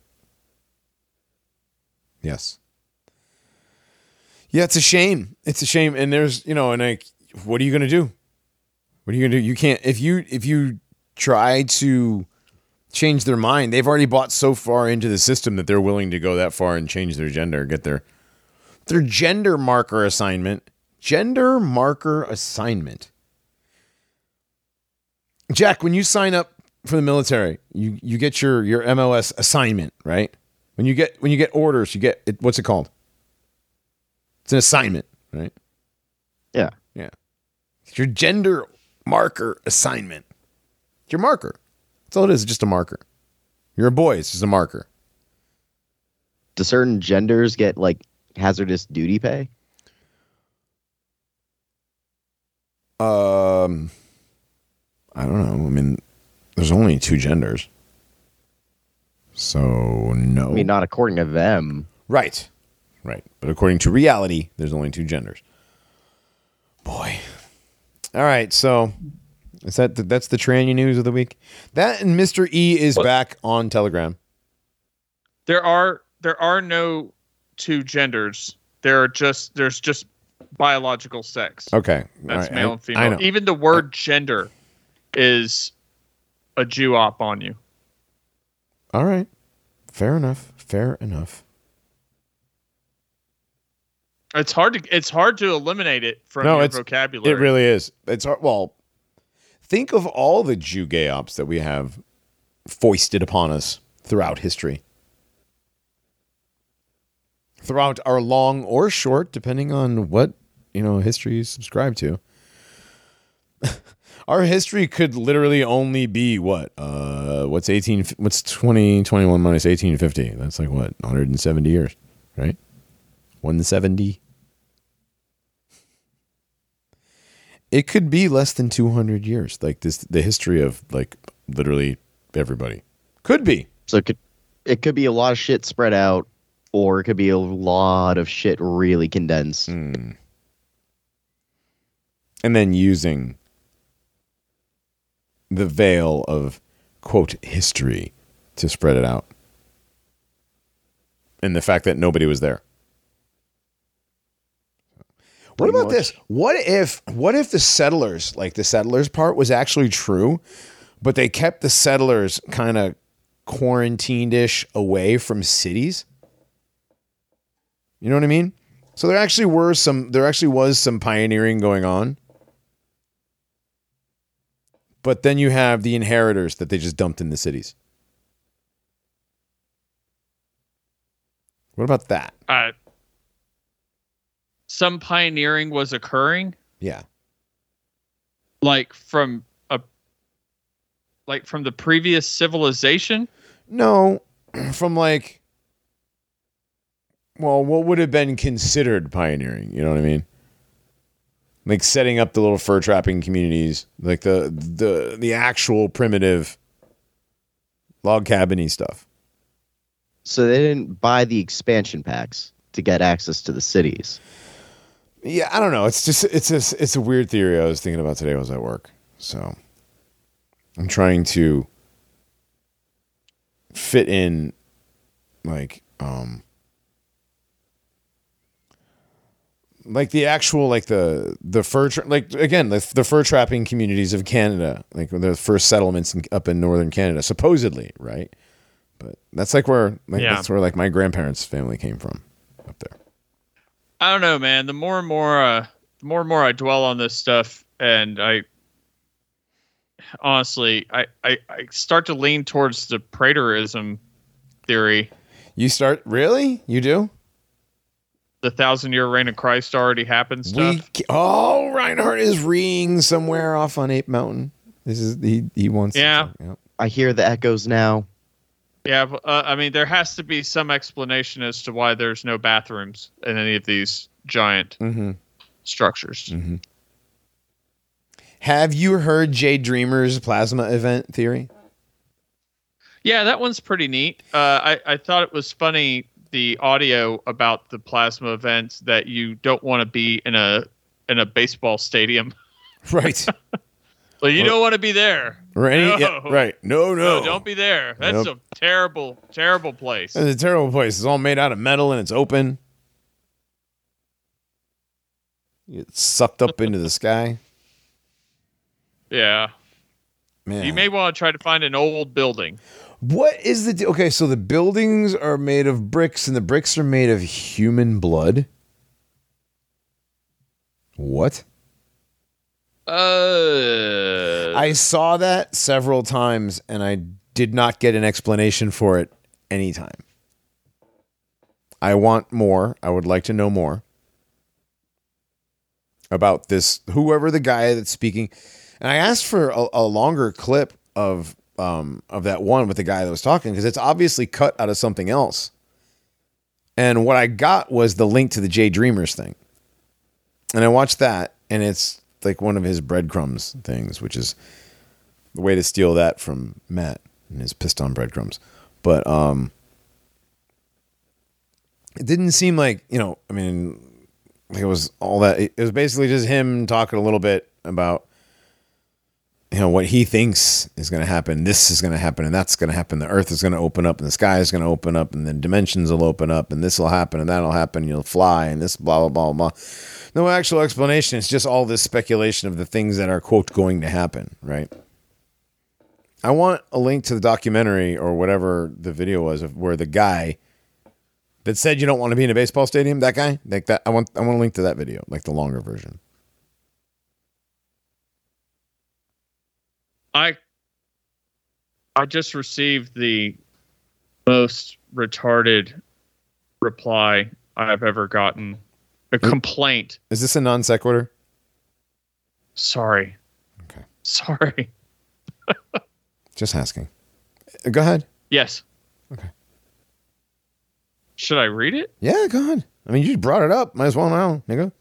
yes, yeah. It's a shame. It's a shame. And there's you know, and like, what are you gonna do? What are you gonna do? You can't if you if you try to change their mind. They've already bought so far into the system that they're willing to go that far and change their gender, get their their gender marker assignment. Gender marker assignment. Jack, when you sign up for the military, you you get your your MOS assignment, right? When you get when you get orders, you get it, what's it called? It's an assignment, right? Yeah. Yeah. It's your gender marker assignment. It's your marker. That's all it is. It's just a marker. You're a boy. It's just a marker. Do certain genders get like hazardous duty pay? Um, I don't know. I mean, there's only two genders, so no. I mean, not according to them. Right. Right. But according to reality, there's only two genders. Boy. All right. So is that that's the tranny news of the week? That and Mr. E is What? back on Telegram. There are there are no two genders. There are just there's just biological sex. Okay. That's right. male I- and female. Even the word gender is a Jew op on you. All right. Fair enough. Fair enough. It's hard to it's hard to eliminate it from No, your vocabulary. It really is. It's hard. Well, think of all the Jew gay ops that we have foisted upon us throughout history. Throughout our long or short, depending on what, you know, history you subscribe to. our history could literally only be what? Uh what's 18 what's 2021 minus 1850? That's like what? 170 years, right? 170 it could be less than 200 years like this the history of like literally everybody. Could be. So it could it could be a lot of shit spread out, or it could be a lot of shit really condensed. Hmm. and then using the veil of quote history to spread it out. And the fact that nobody was there what about much. this? What if what if the settlers like the settlers part was actually true but they kept the settlers kind of quarantined-ish away from cities? You know what i mean? So there actually were some there actually was some pioneering going on. But then you have the inheritors that they just dumped in the cities. What about that? Uh, some pioneering was occurring, yeah like from a like from the previous civilization. No, from like, well, what would have been considered pioneering? You know what I mean? Like setting up the little fur trapping communities, like the the the actual primitive log cabiny stuff. So they didn't buy the expansion packs to get access to the cities. Yeah, I don't know. It's just it's a it's a weird theory I was thinking about today. while I was at work, so I'm trying to fit in like um like the actual like the the fur tra- like again the, the fur trapping communities of Canada like the first settlements in, up in northern Canada supposedly right but that's like where like Yeah. that's where like my grandparents family came from I don't know, man. The more and more, uh, the more and more I dwell on this stuff, and I honestly, I, I, I start to lean towards the preterism theory. you start really you do The thousand year reign of Christ already happened stuff. We oh, Reinhardt is reeing somewhere off on Ape Mountain. This is he. He wants. Yeah. Yep. I hear the echoes now. Yeah, uh, I mean, there has to be some explanation as to why there's no bathrooms in any of these giant Mm-hmm. structures. Have you heard Jay Dreamer's plasma event theory? Yeah, that one's pretty neat. Uh, I I thought it was funny the audio about the plasma event that you don't want to be in a in a baseball stadium. Right. Well, you don't want to be there. or any, No. yeah, right. No, no. No, don't be there. That's Nope. a terrible, terrible place. It's a terrible place. It's all made out of metal and it's open. You get sucked up into the sky. Yeah, Man. you may want to try to find an old building. What is the okay? So the buildings are made of bricks, and the bricks are made of human blood. What? Uh, I saw that several times and I did not get an explanation for it anytime. I want more. I would like to know more about this, whoever the guy that's speaking. And I asked for a, a longer clip of um, of that one with the guy that was talking because it's obviously cut out of something else. And what I got was the link to the Jay Dreamers thing. And I watched that, and it's like one of his breadcrumbs things, which is the way to steal that from Matt and his pissed on breadcrumbs. But um it didn't seem like, you know, I mean, it was all that it was basically just him talking a little bit about you know what he thinks is going to happen this is going to happen and that's going to happen the earth is going to open up and the sky is going to open up and then dimensions will open up and this will happen and that'll happen and you'll fly and this blah blah blah blah no actual explanation it's just all this speculation of the things that are quote going to happen right i want a link to the documentary or whatever the video was of where the guy that said you don't want to be in a baseball stadium that guy like that i want i want a link to that video like the longer version I I just received the most retarded reply I've ever gotten. A complaint. is this a non sequitur Sorry. Okay. Sorry. just asking Uh, go ahead Yes. Okay. Should I read it? yeah go ahead i mean you brought it up might as well now nigga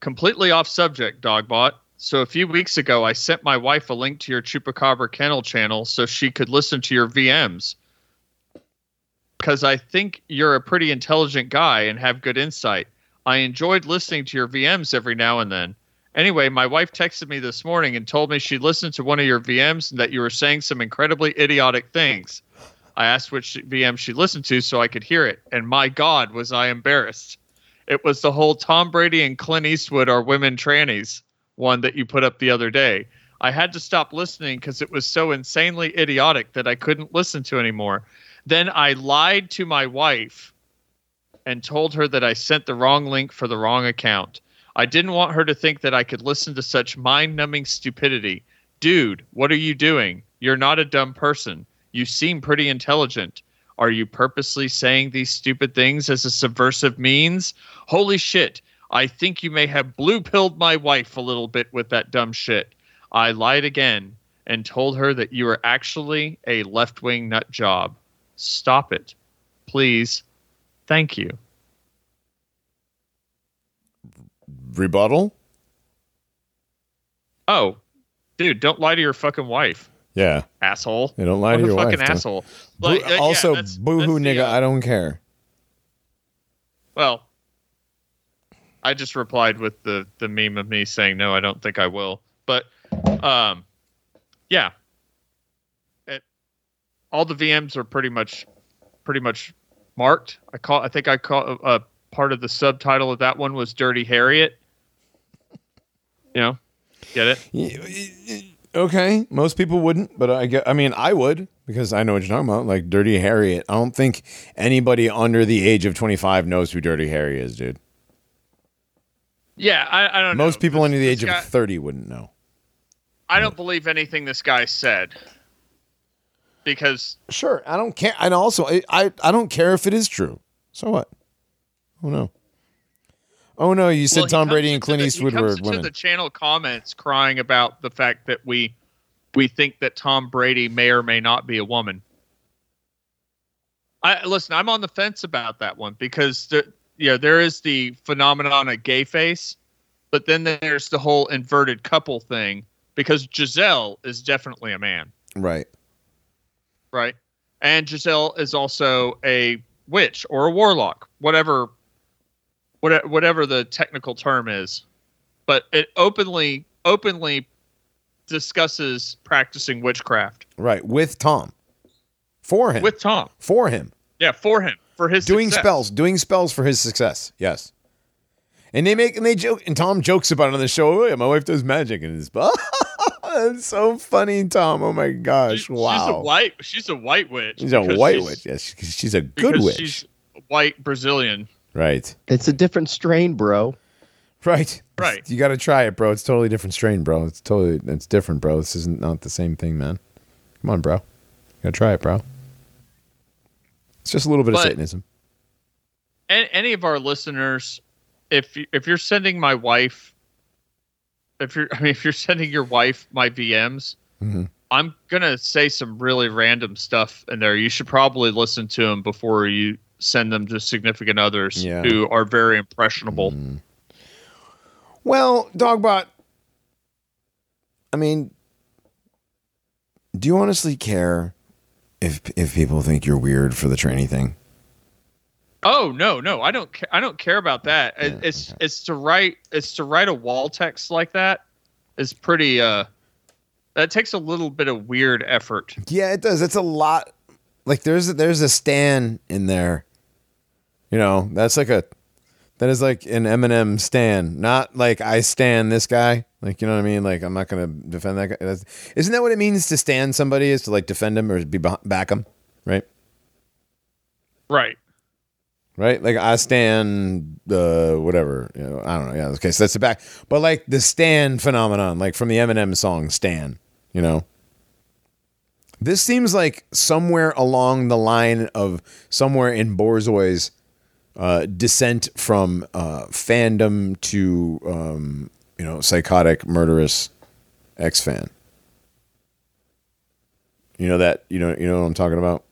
Completely off subject, Dogbot. So a few weeks ago, I sent my wife a link to your Chupacabra Kennel channel so she could listen to your VMs. Because I think you're a pretty intelligent guy and have good insight. I enjoyed listening to your VMs every now and then. Anyway, my wife texted me this morning and told me she listened to one of your VMs and that you were saying some incredibly idiotic things. I asked which VM she listened to so I could hear it, and my God, was I embarrassed. It was the whole Tom Brady and Clint Eastwood are women trannies one that you put up the other day. I had to stop listening because it was so insanely idiotic that I couldn't listen to anymore. Then I lied to my wife and told her that I sent the wrong link for the wrong account. I didn't want her to think that I could listen to such mind numbing stupidity. Dude, what are you doing? You're not a dumb person. You seem pretty intelligent. Are you purposely saying these stupid things as a subversive means? Holy shit. I think you may have blue pilled my wife a little bit with that dumb shit. I lied again and told her that you were actually a left wing nut job. Stop it. Please. Thank you. rebuttal Oh, dude, don't lie to your fucking wife, yeah asshole. You don't lie to your fucking wife. asshole. Like, uh, yeah, also, that's- boo-hoo, that's the, nigga. uh, I don't care. Well, I just replied with the the meme of me saying no, I don't think I will. But um, yeah, all the VMs are pretty much pretty much marked. I call I think I call uh, part of the subtitle of that one was Dirty Harriet. You know, get it? Okay, most people wouldn't, but I get. I mean, I would because I know what you're talking about. Like Dirty Harriet. I don't think anybody under the age of 25 knows who Dirty Harry is, dude. Yeah, I, I don't know. Most people This- under the age guy- of 30 wouldn't know. I don't believe anything this guy said because Sure, I don't care. And also, I, I I don't care if it is true. So what? Oh no. Oh no, you said Well, Tom Brady and Clint the- Eastwood were women. the channel comments crying about the fact that we we think that Tom Brady may or may not be a woman. I listen. I'm on the fence about that one because the, you know there is the phenomenon of gay face, but then there's the whole inverted couple thing because Gisele is definitely a man, right. Right? And Gisele is also a witch or a warlock, whatever, whatever, the technical term is. But it openly, openly discusses practicing witchcraft Right. With Tom. For him. with Tom. for him. Yeah, for him, for his doing success. spells, doing spells for his success. Yes. And they make and they joke and Tom jokes about it on the show. Oh, yeah, my wife does magic and it's That's so funny, Tom. Oh my gosh! She's- wow. She's a white. She's a white witch. She's a white she's- witch. Yes, she's, she's a good witch. She's white Brazilian. Right. It's a different strain, bro. Right. Right. You got to try it, bro. It's totally different strain, bro. It's totally it's different, bro. This isn't not the same thing, man. Come on, bro. You got to try it, bro. It's just a little bit But- of Satanism. Any of our listeners, if you, if you're sending my wife, if you're I mean if you're sending your wife my VMs, Mhm. I'm gonna say some really random stuff in there. You should probably listen to them before you send them to significant others Yeah. who are very impressionable. Well, Dogbot, I mean, do you honestly care if if people think you're weird for the tranny thing? Oh no, no, I don't. Ca- I don't care about that. It- it's it's to write. It's to write a wall text like that is pretty. Uh, that takes a little bit of weird effort. Yeah, it does. It's a lot. Like there's a, there's a stand in there. You know, that's like a that is like an Eminem stand, not like I stand this guy. Like you know what I mean? Like I'm not gonna defend that guy. That's, isn't that what it means to stand somebody? Is to like defend him or be back him, right? Right. Right? Like I stand uh whatever, you know, I don't know. Yeah, okay, so that's the back. But like the stand phenomenon, like from the Eminem song Stan, you know. This seems like somewhere along the line of somewhere in Borzoi's uh, descent from uh, fandom to um, you know psychotic murderous ex fan. You know that you know you know what I'm talking about.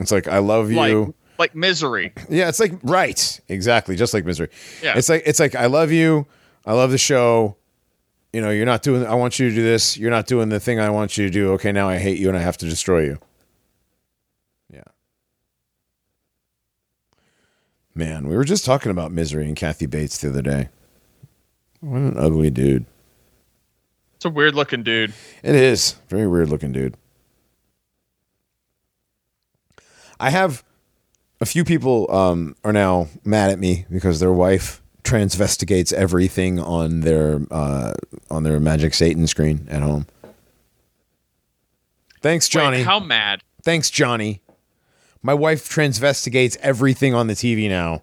It's like I love you. Like like misery. Yeah, it's like right, exactly, just like misery. Yeah. it's like it's like I love you, I love the show. You know, you're not doing. I want you to do this. You're not doing the thing I want you to do. Okay, now I hate you and I have to destroy you. Yeah. Man, we were just talking about misery and Kathy Bates the other day. What an ugly dude. It's a weird looking dude. It is very weird looking dude. I have a few people um, are now mad at me because their wife transvestigates everything on their uh, on their Magic Satan screen at home. Thanks, Johnny. Wait, how mad? Thanks, Johnny. My wife transvestigates everything on the TV now. I'm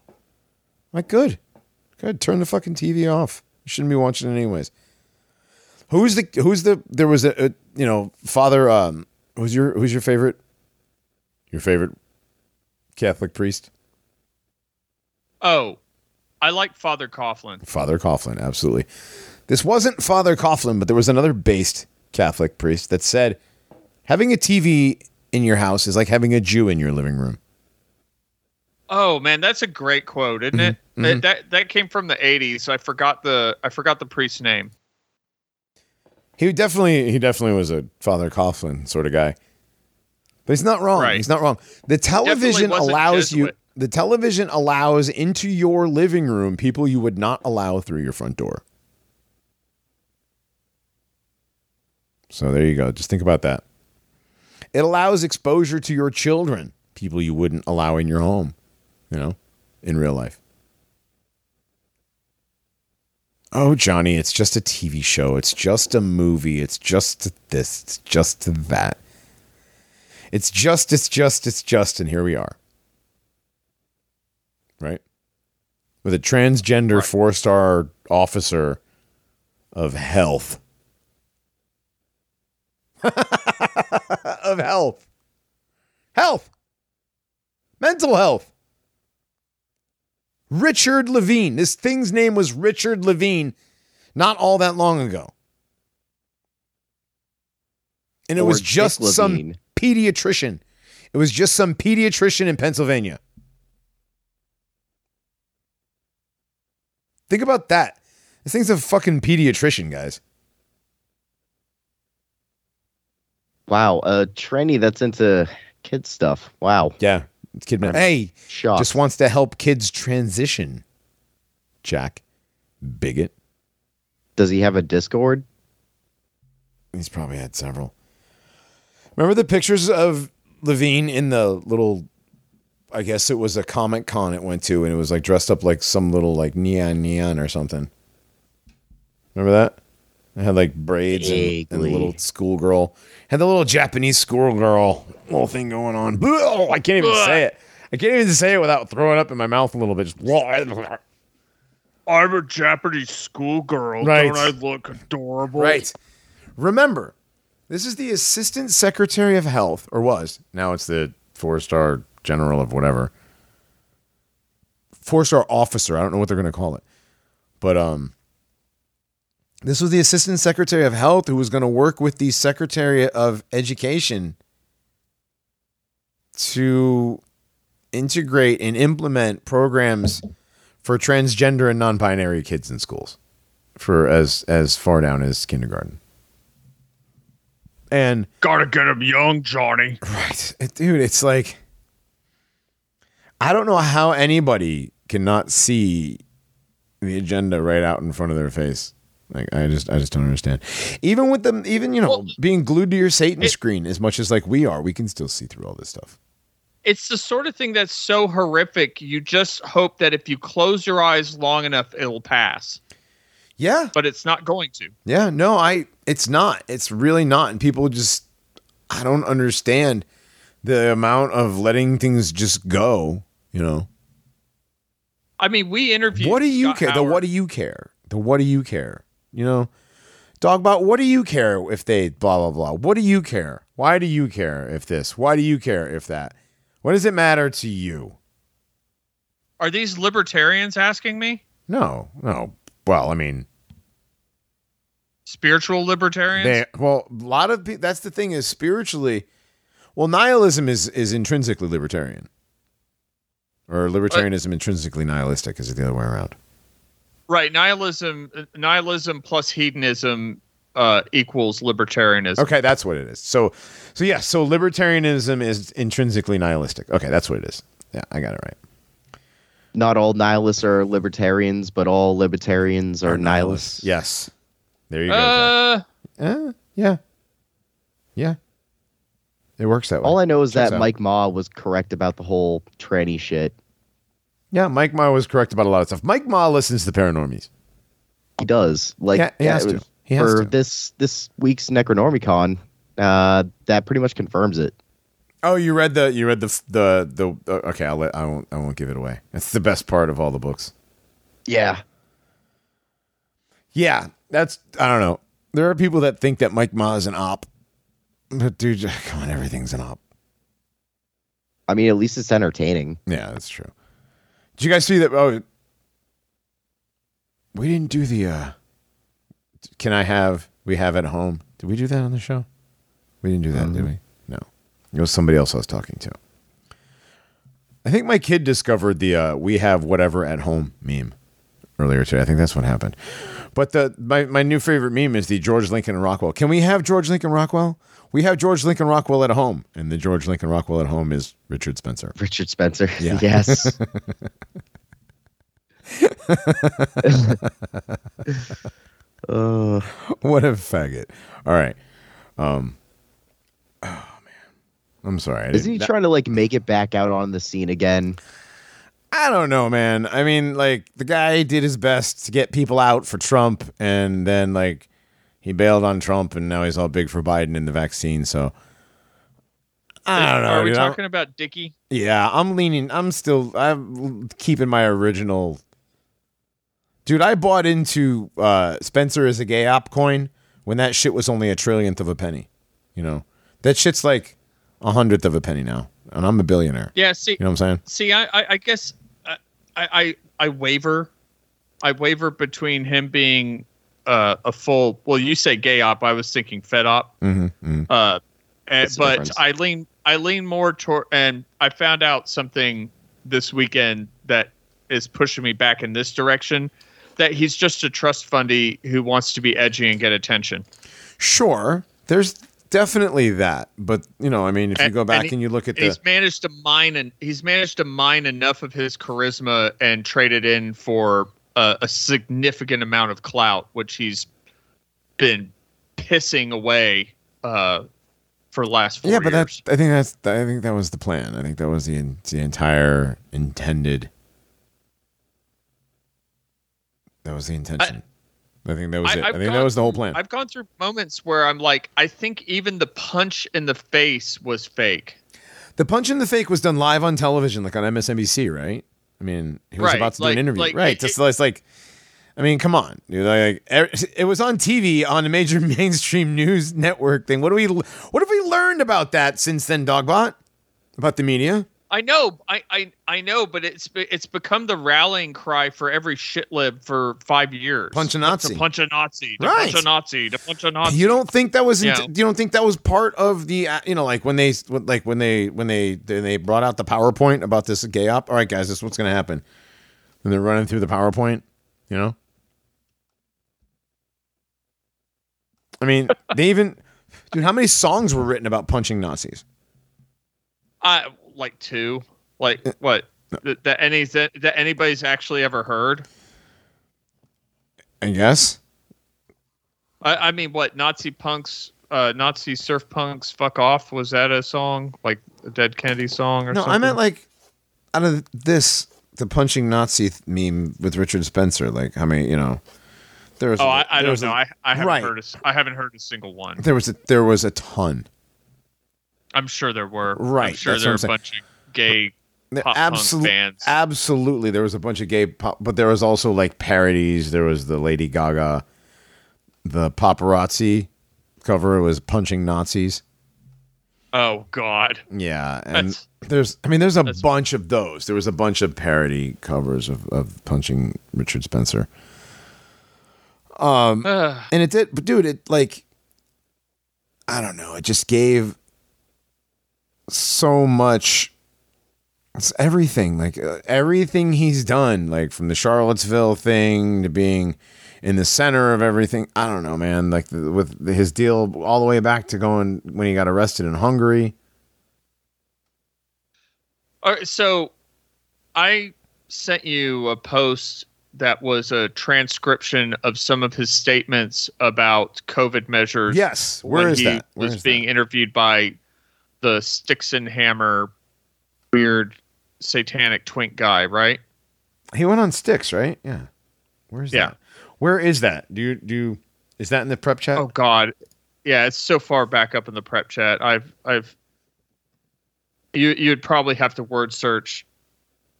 like, good. Good. Turn the fucking TV off. You shouldn't be watching it anyways. Who's the who's the there was a, a you know, father um who's your who's your favorite your favorite Catholic priest? Oh, I like Father Coughlin. Father Coughlin, absolutely. This wasn't Father Coughlin, but there was another based Catholic priest that said having a TV in your house is like having a Jew in your living room. Oh man, that's a great quote, isn't it? Mm-hmm. That, that that came from the '80s. I forgot the I forgot the priest's name. He definitely he definitely was a Father Coughlin sort of guy. But he's not wrong. Right. He's not wrong. The television allows you the television allows into your living room people you would not allow through your front door. So there you go. Just think about that. It allows exposure to your children, people you wouldn't allow in your home, you know, in real life. Oh, Johnny, it's just a TV show. It's just a movie. It's just this. It's just that. It's just, it's just, it's just, and here we are. Right? With a transgender Right. four star officer of health. of health. Health. Mental health. Richard Levine. This thing's name was Richard Levine not all that long ago. And it Or was Dick just some Levine. Pediatrician. It was just some pediatrician in Pennsylvania. Think about that. This thing's a fucking pediatrician, guys. Wow, a tranny that's into kid stuff. Wow, Yeah. It's kid I'm Hey, shocked. just wants to help kids transition. Jack. Bigot. Does he have a Discord? He's probably had several. Remember the pictures of Levine in the little I guess it was a Comic Con it went to and it was like dressed up like some little like neon neon or something. Remember that? It had like braids and, and a little schoolgirl. Had the little Japanese schoolgirl little thing going on. Ugh, I can't even say it. I can't even say it without throwing up in my mouth a little bit. Just I'm a Japanese schoolgirl. Right. Don't I look adorable? Right. Remember, this is the Assistant Secretary of Health, or was. Now it's the four star general of whatever. Four star officer. I don't know what they're going to call it. But um, this was the Assistant Secretary of Health who was going to work with the Secretary of Education to integrate and implement programs for transgender and non-binary kids in schools for as as far down as kindergarten. And Gotta get him young, Johnny. right, dude, it's like I don't know how anybody cannot see the agenda right out in front of their face. Like I just I just don't understand. Even with them even you know Well, being glued to your Satan it- screen as much as like we are, we can still see through all this stuff. It's the sort of thing that's so horrific. You just hope that if you close your eyes long enough, it'll pass. Yeah. But it's not going to. Yeah, no, I it's not. It's really not. And people just I don't understand the amount of letting things just go, you know. I mean, we interviewed. What do you Scott care? The what do you care? The what do you care? You know? Dogbot, what do you care if they blah blah blah? What do you care? Why do you care if this? Why do you care if that? What does it matter to you? Are these libertarians asking me? No, no. Well, I mean, Spiritual libertarians? They, well, a lot of people. That's the thing is spiritually. Well, nihilism is is intrinsically libertarian, or libertarianism intrinsically nihilistic. Is it the other way around? right. Nihilism, nihilism plus hedonism uh, equals libertarianism. Okay, that's what it is. So, so yeah. So libertarianism is intrinsically nihilistic. Okay, that's what it is. Yeah, I got it right. Not all nihilists are libertarians, but all libertarians are, Or nihilists. Yes. There you go. Uh, Uh, yeah. Yeah. It works that way. All I know is Checks that out. Mike Ma was correct about the whole tranny shit. Yeah, Mike Ma was correct about a lot of stuff. Mike Ma listens to the paranormies. He does. Like Yeah, he has to. He has for to. this this week's Necronormiecon, uh, that pretty much confirms it. Oh, you read the you read the the the uh, okay. I'll let I won't I won't give it away. It's the best part of all the books. Yeah. Yeah, that's I don't know. There are people that think that Mike Ma is an op, but dude, come on, everything's an op. I mean, at least it's entertaining. Yeah, that's true. Did you guys see that? Oh, we didn't do the. uh Can I have? We have at home. Did we do that on the show? We didn't do that, did we? It was somebody else I was talking to. I think my kid discovered the uh, "we have whatever at home" meme earlier today. I think that's what happened. But the my, my new favorite meme is the George Lincoln and Rockwell. Can we have George Lincoln Rockwell? We have George Lincoln Rockwell at home, and the George Lincoln Rockwell at home is Richard Spencer. Richard Spencer. Yeah. yes. uh, what a faggot. All right. Um. I'm sorry. Isn't he didn't- trying to like make it back out on the scene again? I don't know, man. I mean, like the guy did his best to get people out for Trump and then like he bailed on Trump and now he's all big for Biden and the vaccine, so I don't know. Are we dude. I'm- talking about Dickie? Yeah, I'm leaning. I'm still. I'm keeping my original. Dude, I bought into uh, Spencer as a gay op coin when that shit was only a trillionth of a penny. You know, that shit's like a hundredth of a penny now, and I'm a billionaire. Yeah. See, You know what I'm saying? see, I, I, I guess I, I, I waver. I waver between him being uh, a full. Well, you say gay op. I was thinking fed op. Mm-hmm, Uh, and, but? I lean I lean more toward, and I found out something this weekend that is pushing me back in this direction. That he's just a trust fundy who wants to be edgy and get attention. Sure, there's definitely that, but you know, I mean, if you go back and and, you look at the He's managed to mine and he's managed to mine enough of his charisma and trade it in for a, a significant amount of clout, which he's been pissing away uh, for the last four yeah, but years. that's. I think that's. I think that was the plan. I think that was the the entire intended. That was the intention. I, think that was it. I I've think gone that was the whole plan. I've gone through moments where I'm like, I think even the punch in the face was fake. the punch in the fake was done live on television, like on MSNBC, right? I mean, he was Right, about to do an interview, like, right? it- Just it's like I mean, come on, dude. Like, er- it was on TV on a major mainstream news network thing. What do we, what have we learned about that since then, Dogbot? About the media? I know, I, I, I know, but it's it's become the rallying cry for every shitlib for five years. Punch a Nazi. to punch a Nazi, to Right. punch a Nazi, to punch a Nazi. You don't think that was? Yeah. int- you don't think that was part of the? uh, You know, like when they, like when they, when they, when they brought out the PowerPoint about this gay op. All right, guys, this is what's going to happen. And they're running through the PowerPoint. You know. I mean, they even, dude. How many songs were written about punching Nazis? I like two, like what that, that any that, that anybody's actually ever heard. I guess. I, I mean, what Nazi punks, uh, Nazi surf punks, fuck off. Was that a song like a Dead Kennedy song or something? No, something? I meant like out of this, the punching Nazi th- meme with Richard Spencer. Like how many? You know, there was. Oh, a- I, I don't know. I, I haven't Right. heard. A, I haven't heard a single one. There was a there was a ton. I'm sure there were. Right, I'm sure there were a bunch of gay pop punk absolu- fans. Absolutely, there was a bunch of gay pop, but there was also like parodies. There was the Lady Gaga, the paparazzi cover was punching Nazis. oh God. Yeah, and That's- there's, I mean, there's a bunch of those. There was a bunch of parody covers of, of punching Richard Spencer. Um, Ugh. and it did but dude it like i don't know it just gave so much it's everything like uh, everything he's done like from the charlottesville thing to being in the center of everything i don't know man like the, with his deal all the way back to going when he got arrested in hungary All right, so I sent you a post that was a transcription of some of his statements about COVID measures. yes where when is he that Where was being that? interviewed by the Sticks and Hammer weird satanic twink guy, right? he went on sticks right yeah where's Yeah. that where is that do you do you, is that in the prep chat Oh God, yeah, it's so far back up in the prep chat. I've I've you you'd probably have to word search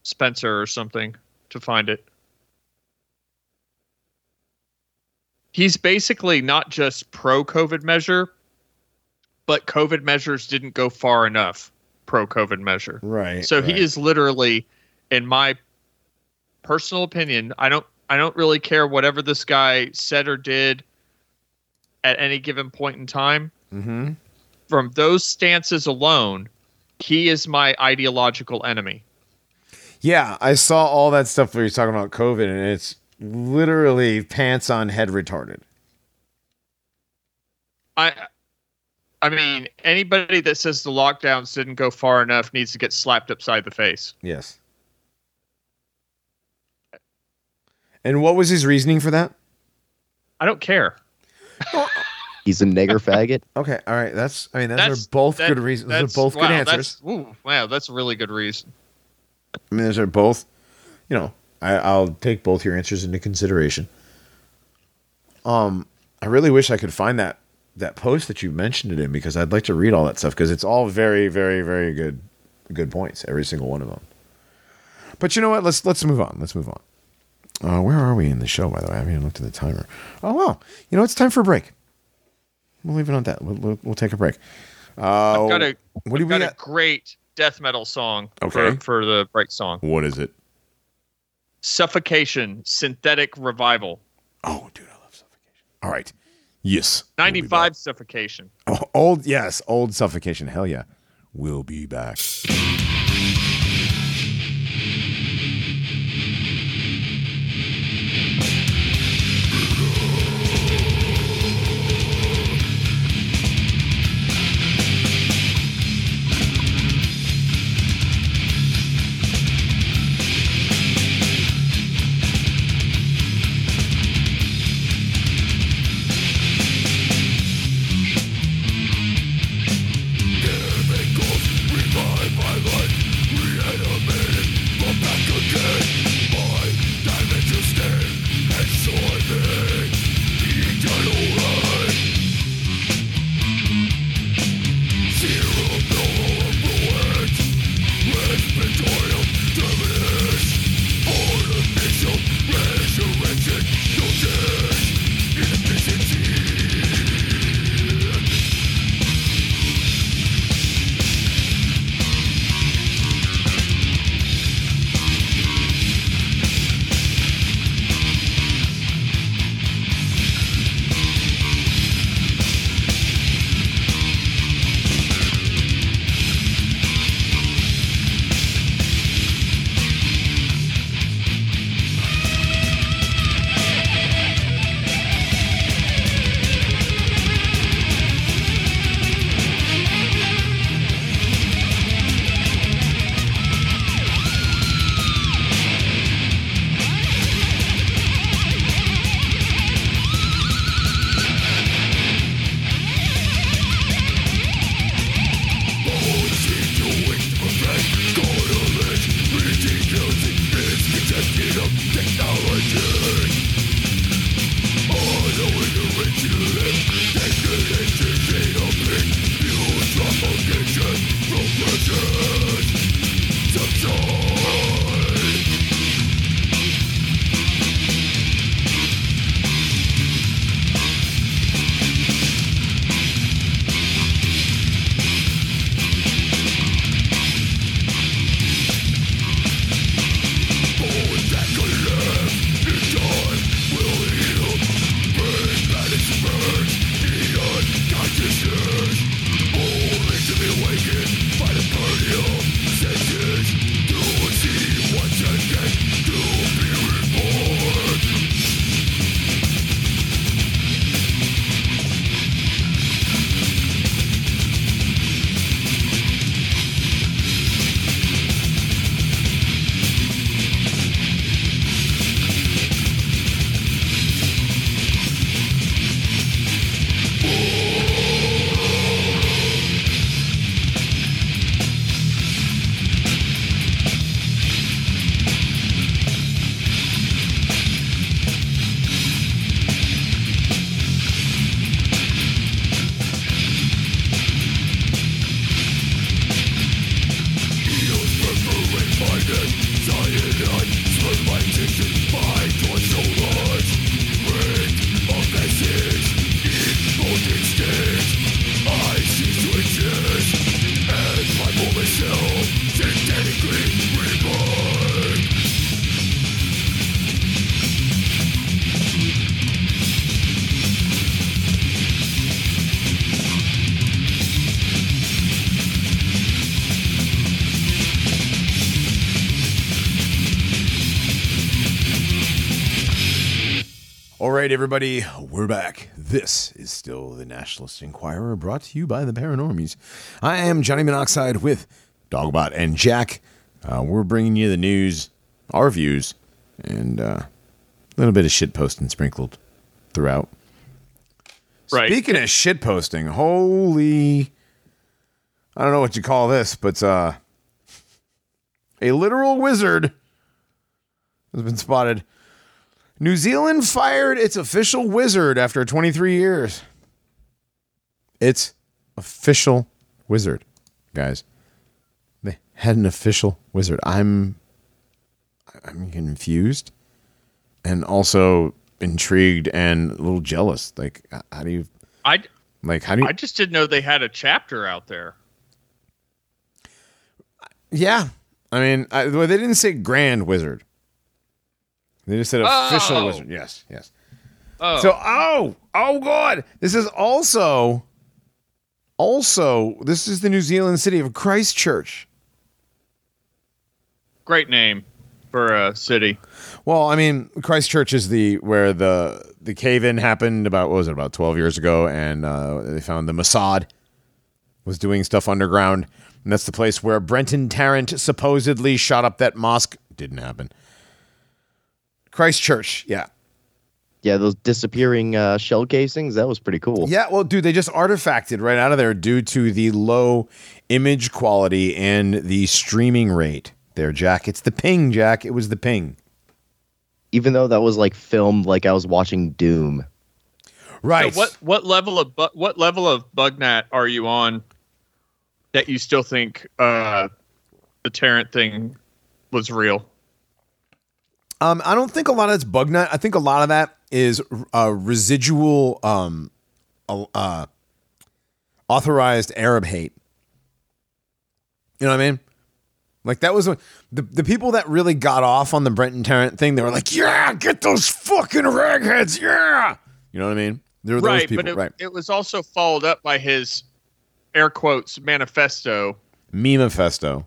Spencer or something to find it. He's basically not just pro COVID measure, but COVID measures didn't go far enough. Pro COVID measure. right So right. he is literally, in my personal opinion, I don't I don't really care whatever this guy said or did at any given point in time. mm-hmm. From those stances alone, he is my ideological enemy. Yeah, I saw all that stuff where he's talking about COVID, and it's literally pants on head retarded. I I mean, anybody that says the lockdowns didn't go far enough needs to get slapped upside the face. Yes. And what was his reasoning for that? I don't care. He's a nigger faggot. Okay, all right. That's I mean, those That's are both that- good reasons. Those that's- are both wow, good answers. That's, ooh, wow, that's a really good reason. I mean, those are both. You know, I, I'll take both your answers into consideration. Um, I really wish I could find that that post that you mentioned it in because I'd like to read all that stuff because it's all very, very, very good, good points. Every single one of them. But you know what? Let's let's move on. Let's move on. Uh, where are we in the show? By the way, I haven't even looked at the timer. Oh wow! You know it's time for a break. We'll leave it on that. We'll, we'll, we'll take a break. Uh, I've got a what do we got a great death metal song Okay. for, for the break song. What is it? Suffocation, Synthetic Revival. Oh, dude, I love suffocation. All right. Yes. we'll 95 Suffocation. Oh, old, yes, old suffocation. Hell yeah. We'll be back. Right, everybody, we're back. This is still the Nationalist Inquirer, brought to you by the Paranormies. I am Johnny Monoxide with Dogbot and Jack. Uh, we're bringing you the news, our views, and uh, a little bit of shit posting sprinkled throughout. Right. Speaking of shit posting, holy, I don't know what you call this, but uh, a literal wizard has been spotted. New Zealand fired its official wizard after 23 years. It's official wizard, guys. They had an official wizard. I'm I'm confused and also intrigued and a little jealous. Like how do you I like how do you I just didn't know they had a chapter out there. Yeah. I mean, I, well, they didn't say grand wizard. They just said official Oh. wizard. Yes, yes. Oh, So, oh, oh, God. This is also, also, this is the New Zealand city of Christchurch. great name for a city. Well, I mean, Christchurch is the where the the cave in happened about what was it about twelve years ago, and uh, they found the Mossad was doing stuff underground, and that's the place where Brenton Tarrant supposedly shot up that mosque. Didn't happen. Christchurch, yeah, Yeah, those disappearing uh, shell casings, that was pretty cool. yeah. Well, dude, they just artifacted right out of there due to the low image quality and the streaming rate. There, Jack. It's the ping, Jack. It was the ping. Even though that was like filmed like I was watching Doom. Right. So what what level of bu- what level of bugnat are you on that you still think uh, the Tarrant thing was real? Um, I don't think a lot of it's bug nut. I think a lot of that is uh, residual um, uh, authorized Arab hate. You know what I mean? Like that was a, the the people that really got off on the Brenton Tarrant thing. They were like, "Yeah, get those fucking ragheads, yeah." You know what I mean? There were those right, people, but it, right? it was also followed up by his air quotes manifesto. Memefesto,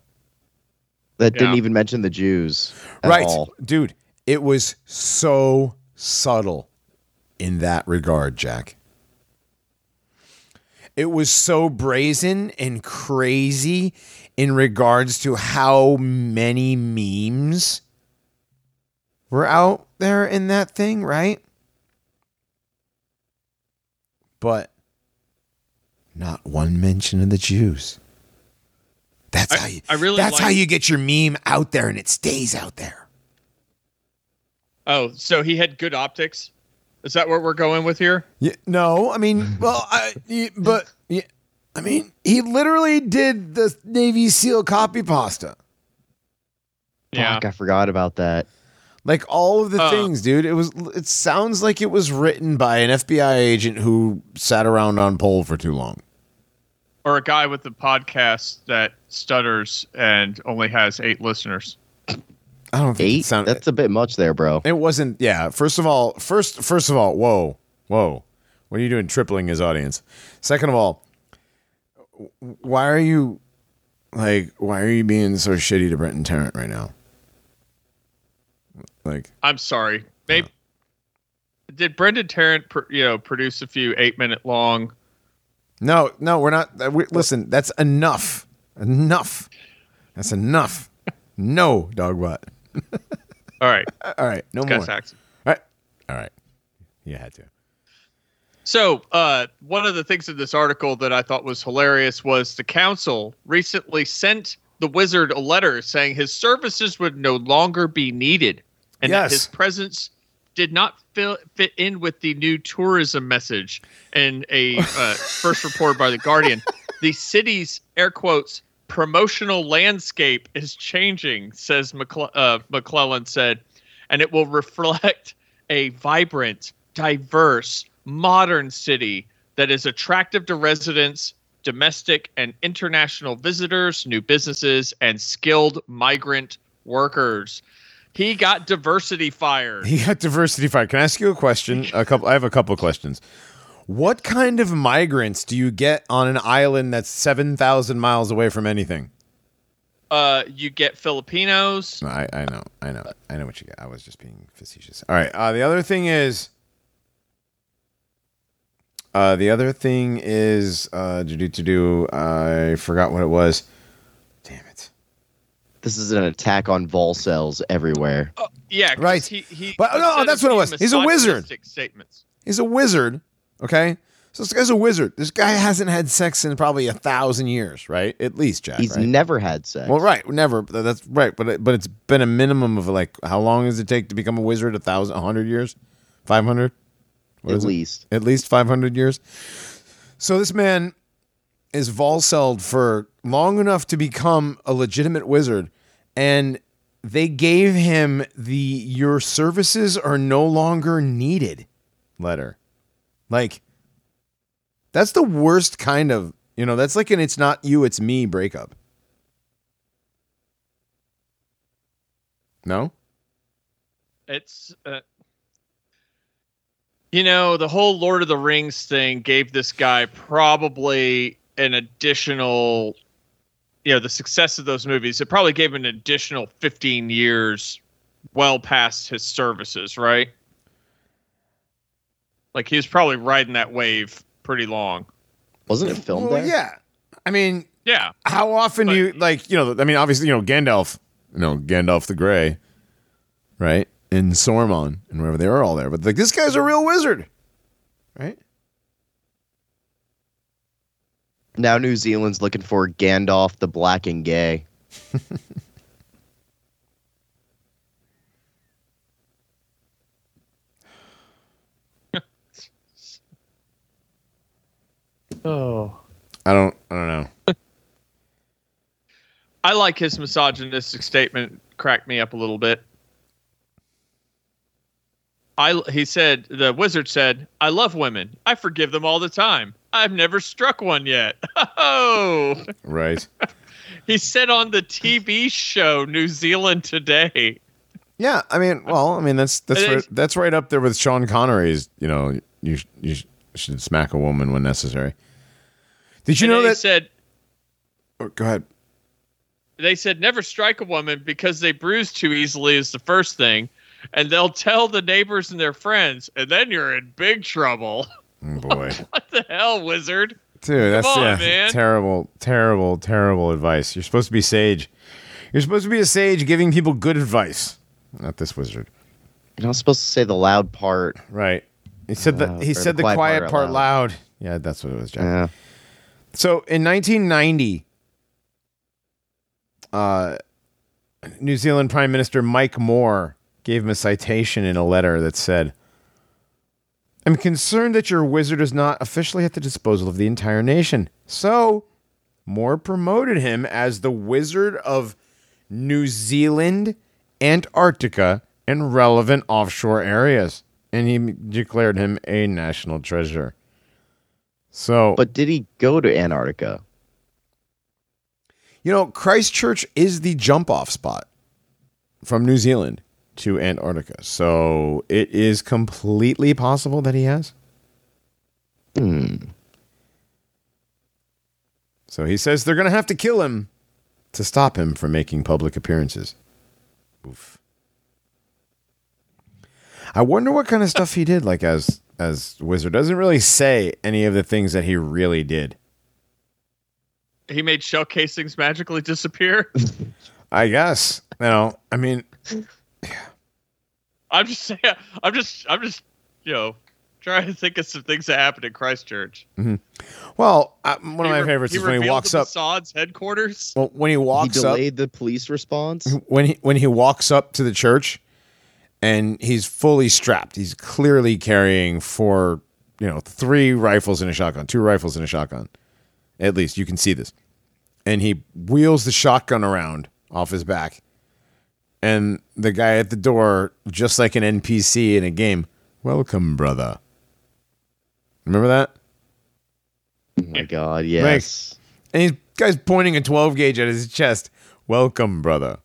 That didn't even mention the Jews. At right, all. dude? It was so subtle in that regard, Jack. It was so brazen and crazy in regards to how many memes were out there in that thing, right? But not one mention of the Jews. That's I- how you I really That's like- how you get your meme out there and it stays out there. Oh, so he had good optics. Is that what we're going with here? Yeah, no, I mean, well, I, y- but yeah, I mean, he literally did the Navy SEAL copy pasta. Fuck, I forgot about that. Like all of the Uh. things, dude. It was. It sounds like it was written by an FBI agent who sat around on pole for too long. Or a guy with a podcast that stutters and only has eight listeners. I don't think it Eight? sound- That's a bit much there, bro. It wasn't. Yeah. First of all, first first of all, whoa, whoa. What are you doing? Tripling his audience. Second of all, why are you like? Why are you being so shitty to Brenton Tarrant right now? Like, I'm sorry. Maybe did Brenton Tarrant, pr- you know, produce a few eight minute long? no, no, we're not. uh, We, listen, that's enough. Enough. That's enough. No, dogbot. All right, All right, no more. Gus Saxon. All right, all right. You had to. So, uh, one of the things in this article that I thought was hilarious was the council recently sent the wizard a letter saying his services would no longer be needed and Yes. that his presence did not fill, fit in with the new tourism message. In a uh, first report by The Guardian, the city's air quotes promotional landscape is changing, says McCle- uh, McClelland said, and it will reflect a vibrant, diverse, modern city that is attractive to residents, domestic and international visitors, new businesses, and skilled migrant workers. He got diversity fired. He got diversity fired. Can I ask you a question? A couple. I have a couple questions. What kind of migrants do you get on an island that's seven thousand miles away from anything? Uh, you get Filipinos. No, I, I know, I know, I know what you get. I was just being facetious. All right. Uh, the other thing is, uh, the other thing is, uh, to do to do. I forgot what it was. Damn it. This is an attack on volcels everywhere. Yeah. Right. He, he, But, no, that's what it was. He's a wizard. Statements. He's a wizard. Okay. So this guy's a wizard. This guy hasn't had sex in probably a thousand years, right? At least, Jack. He's right? never had sex. Well, right, never. That's right, but it, but it's been a minimum of like how long does it take to become a wizard? A thousand, a hundred years, five hundred, at least. at least five hundred years. So this man is Volcelled for long enough to become a legitimate wizard, and they gave him the "your services are no longer needed" letter. Like, that's the worst kind of you know. That's like an "it's not you, it's me" breakup. No. It's uh, you know the whole Lord of the Rings thing gave this guy probably an additional you know the success of those movies it probably gave him an additional 15 years well past his services right like he was probably riding that wave pretty long Wasn't it filmed Well, there? yeah. I mean, yeah how often do you like you know? I mean, obviously, you know Gandalf, you know Gandalf the Grey, right? And Saruman and wherever they were all there. But like this guy's a real wizard, right? Now New Zealand's looking for Gandalf the Black and Gay. oh I don't. I don't know. I like his misogynistic statement. Cracked me up a little bit. I he said the wizard said, "I love women. I forgive them all the time. I've never struck one yet." Oh, Right. he said on the TV show New Zealand Today. yeah. I mean, well, I mean that's that's right, that's right up there with Sean Connery's. You know, you you should smack a woman when necessary. Did you And know they that? said oh, go ahead. they said never strike a woman because they bruise too easily is the first thing, and they'll tell the neighbors and their friends, and then you're in big trouble. Oh, boy. what the hell, wizard? Dude, that's on, yeah, man. terrible, terrible, terrible advice. You're supposed to be sage. You're supposed to be a sage giving people good advice. Not this wizard. You're not supposed to say the loud part. Right. He said the Uh, he said the the quiet quiet, part part loud. loud. Yeah, that's what it was, Jack. Yeah. So in 1990, uh, New Zealand Prime Minister Mike Moore gave him a citation in a letter that said, I'm concerned that your wizard is not officially at the disposal of the entire nation. So, Moore promoted him as the wizard of New Zealand, Antarctica, and relevant offshore areas. And he declared him a national treasure. So, But did he go to Antarctica? you know, Christchurch is the jump off spot from New Zealand to Antarctica. So it is completely possible that he has. Hmm. So he says they're going to have to kill him to stop him from making public appearances. Oof. I wonder what kind of stuff he did like as as wizard. Doesn't really say any of the things that he really did. He made shell casings magically disappear. I guess. You know, I mean, I'm just saying. I'm just. I'm just. You know, trying to think of some things that happened in Christchurch. Mm-hmm. well, I, one of He my re- favorites is when he walks the up. Mossad's headquarters. Well, when he He walks up, delayed the police response. when he when he walks up to the church and he's fully strapped. He's clearly carrying four you know three rifles and a shotgun two rifles and a shotgun. At least you can see this. And he wheels the shotgun around off his back. And the guy at the door just like an npc in a game welcome brother. Remember that? Oh my god, yes. and he's guy's pointing a 12 gauge at his chest. Welcome, brother.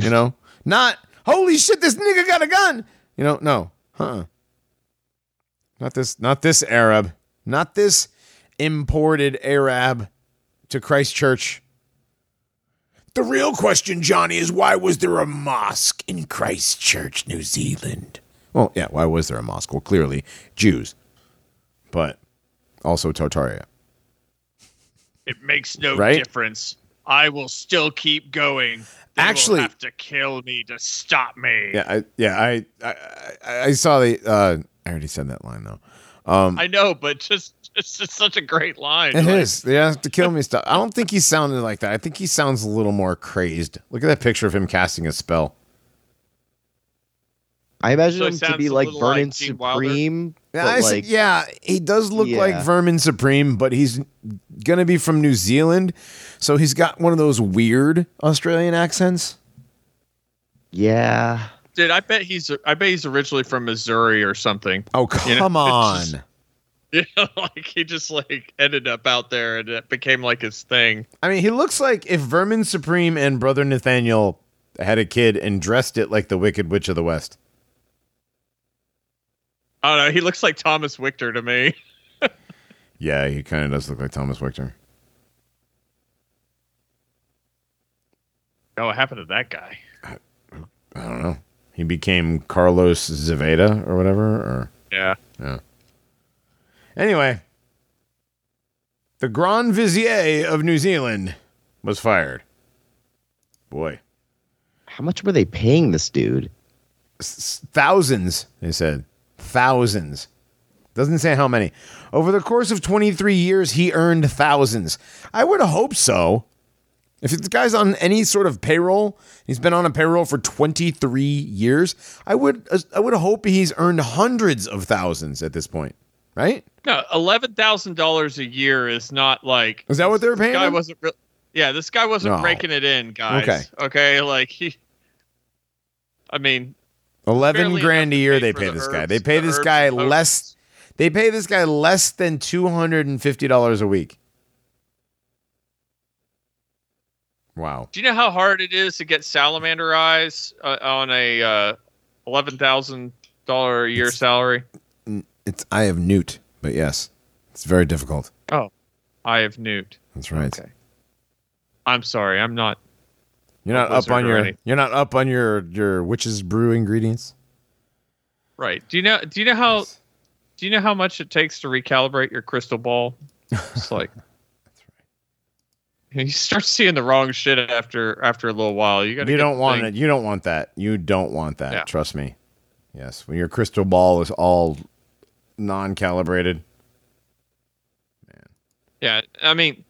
You know, not holy shit, this nigga got a gun. You know, no, huh? Not this, not this Arab, not this imported Arab to Christchurch. The real question, Johnny, is why was there a mosque in Christchurch, New Zealand? Well, yeah, why was there a mosque? Well, clearly Jews, but also Tartaria. It makes no Right? difference. I will still keep going. They Actually- have to kill me to stop me. Yeah, I, yeah, I, I, I- I saw the. Uh, I already said that line though. Um, I know, but just it's just such a great line. it Like, is. They have to kill me. Stuff. I don't think he sounded like that. I think he sounds a little more crazed. Look at that picture of him casting a spell. I imagine So him to be like little like Vermin Supreme. Yeah, I said- like, yeah, he does look like Yeah. Vermin Supreme, but he's gonna be from New Zealand, so he's got one of those weird Australian accents. yeah. Dude, I bet he's I bet he's originally from Missouri or something. Oh You know, come on! just- You know, like he just like ended up out there and it became like his thing. I mean, he looks like if Vermin Supreme and Brother Nathaniel had a kid and dressed it like the Wicked Witch of the West. I don't know. He looks like Thomas Victor to me. Yeah, he kind of does look like Thomas Victor. Oh, what happened to that guy? I don't know. He became Carlos Zaveda or whatever. Or Yeah. anyway, the Grand Vizier of New Zealand was fired. Boy, How much were they paying this dude? S- thousands. They said thousands. Doesn't say how many. Over the course of 23 years, he earned thousands. I would hope so. If the guy's on any sort of payroll, he's been on a payroll for 23 years. I would I would hope he's earned hundreds of thousands at this point, right? No, eleven thousand dollars a year is not like Is that what they were this paying guy him? wasn't. Re- yeah, this guy wasn't No. raking it in, guys. Okay. Okay, like he. I mean, 11 grand a year they pay this guy. They pay the this guy less they pay this guy less than $250 a week. Wow. Do you know how hard it is to get salamander eyes uh, on a uh, eleven thousand dollar a year It's- salary? It's I have Newt, but yes. It's very difficult. Oh, I have Newt. That's right. Okay. I'm sorry, I'm not. You're not up on your you're not up on your your witch's brew ingredients. Right. Do you know? Do you know how? Do you know how much it takes to recalibrate your crystal ball? It's like. That's right. You start seeing the wrong shit after after a little while. You got. You don't want it. You don't want that. You don't want that. Yeah. Trust me. Yes, when your crystal ball is all non-calibrated. Man. Yeah, I mean,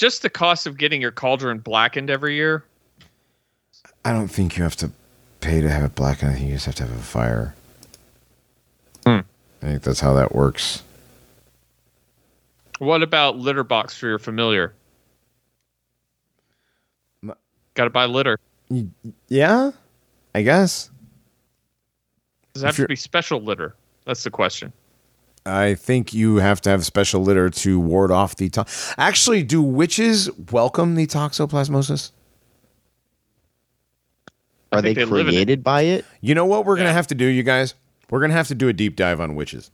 just the cost of getting your cauldron blackened every year. I don't think you have to pay to have it blackened. I think you just have to have a fire. Hmm. I think that's how that works. What about litter box for your familiar? M- Got to buy litter. Yeah, I guess. Does it have to be special litter? That's the question. I think you have to have special litter to ward off the. To- Actually, do witches welcome the toxoplasmosis? Are they they live in it. created by it? You know what we're gonna have to do, you guys? We're gonna have to do a deep dive on witches.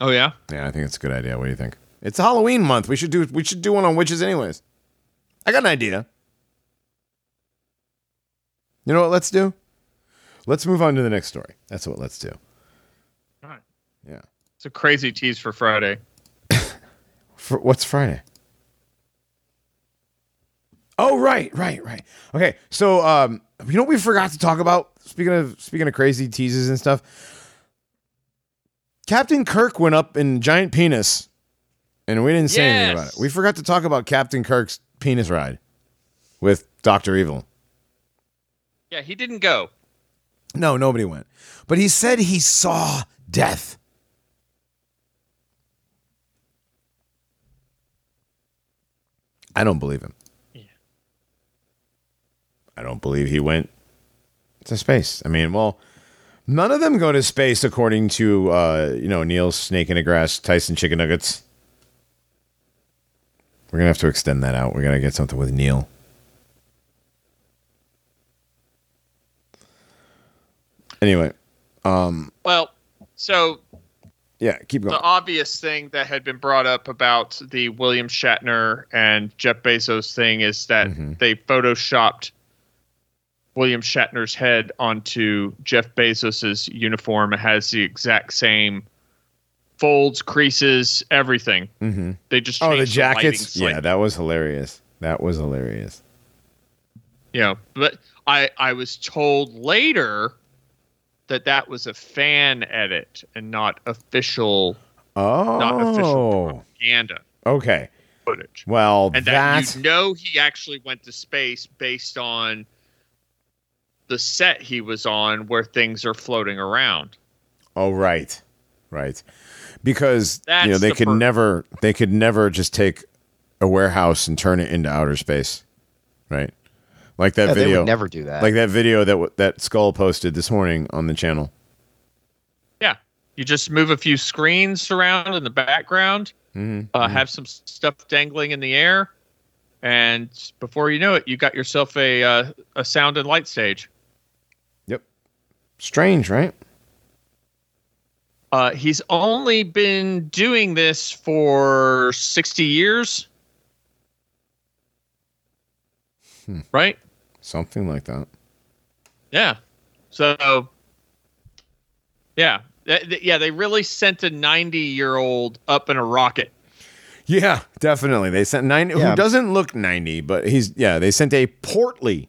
Oh yeah. Yeah, I think it's a good idea. What do you think? It's Halloween month. We should do we should do one on witches anyways. I got an idea. You know what let's do? Let's move on to the next story. That's what let's do. Yeah. It's a crazy tease for Friday. For what's Friday? Oh right, right, right. Okay, so um, you know what we forgot to talk about? Speaking of speaking of crazy teases and stuff, Captain Kirk went up in giant penis, and we didn't say anything about it. We forgot to talk about Captain Kirk's penis ride with Doctor Evil. Yeah, he didn't go. No, nobody went, but he said he saw death. I don't believe him. Yeah. I don't believe he went to space. I mean, well, none of them go to space according to uh, you know Neil Snake in the Grass, Tyson Chicken Nuggets. We're gonna have to extend that out. We're gonna get something with Neil. Anyway, um, Well, so yeah, keep going. the obvious thing that had been brought up about the William Shatner and Jeff Bezos thing is that Mhm. they photoshopped William Shatner's head onto Jeff Bezos's uniform. It has the exact same folds, creases, everything. hmm They just Oh, the jackets. slightly. Yeah, that was hilarious. That was hilarious. Yeah, but i i was told later that that was a fan edit and not official Oh, not official oh. propaganda okay. footage Well, and that you know he actually went to space based on the set he was on where things are floating around Oh, right, right. Because That's you know they the could never, they could never just take a warehouse and turn it into outer space, right? Like that Yeah, they video, would never do that. like that video that w- that Skull posted this morning on the channel. yeah you just move a few screens around in the background hmm uh, have some stuff dangling in the air and before you know it you got yourself a uh, a sound and light stage Yep. Strange, right? Uh, he's only been doing this for 60 years. Hmm. Right? Something like that. Yeah. So, yeah. Th- th- Yeah, they really sent a 90 year old up in a rocket. Yeah, definitely. They sent ninety. Yeah. Who doesn't look ninety, but he's yeah. They sent a portly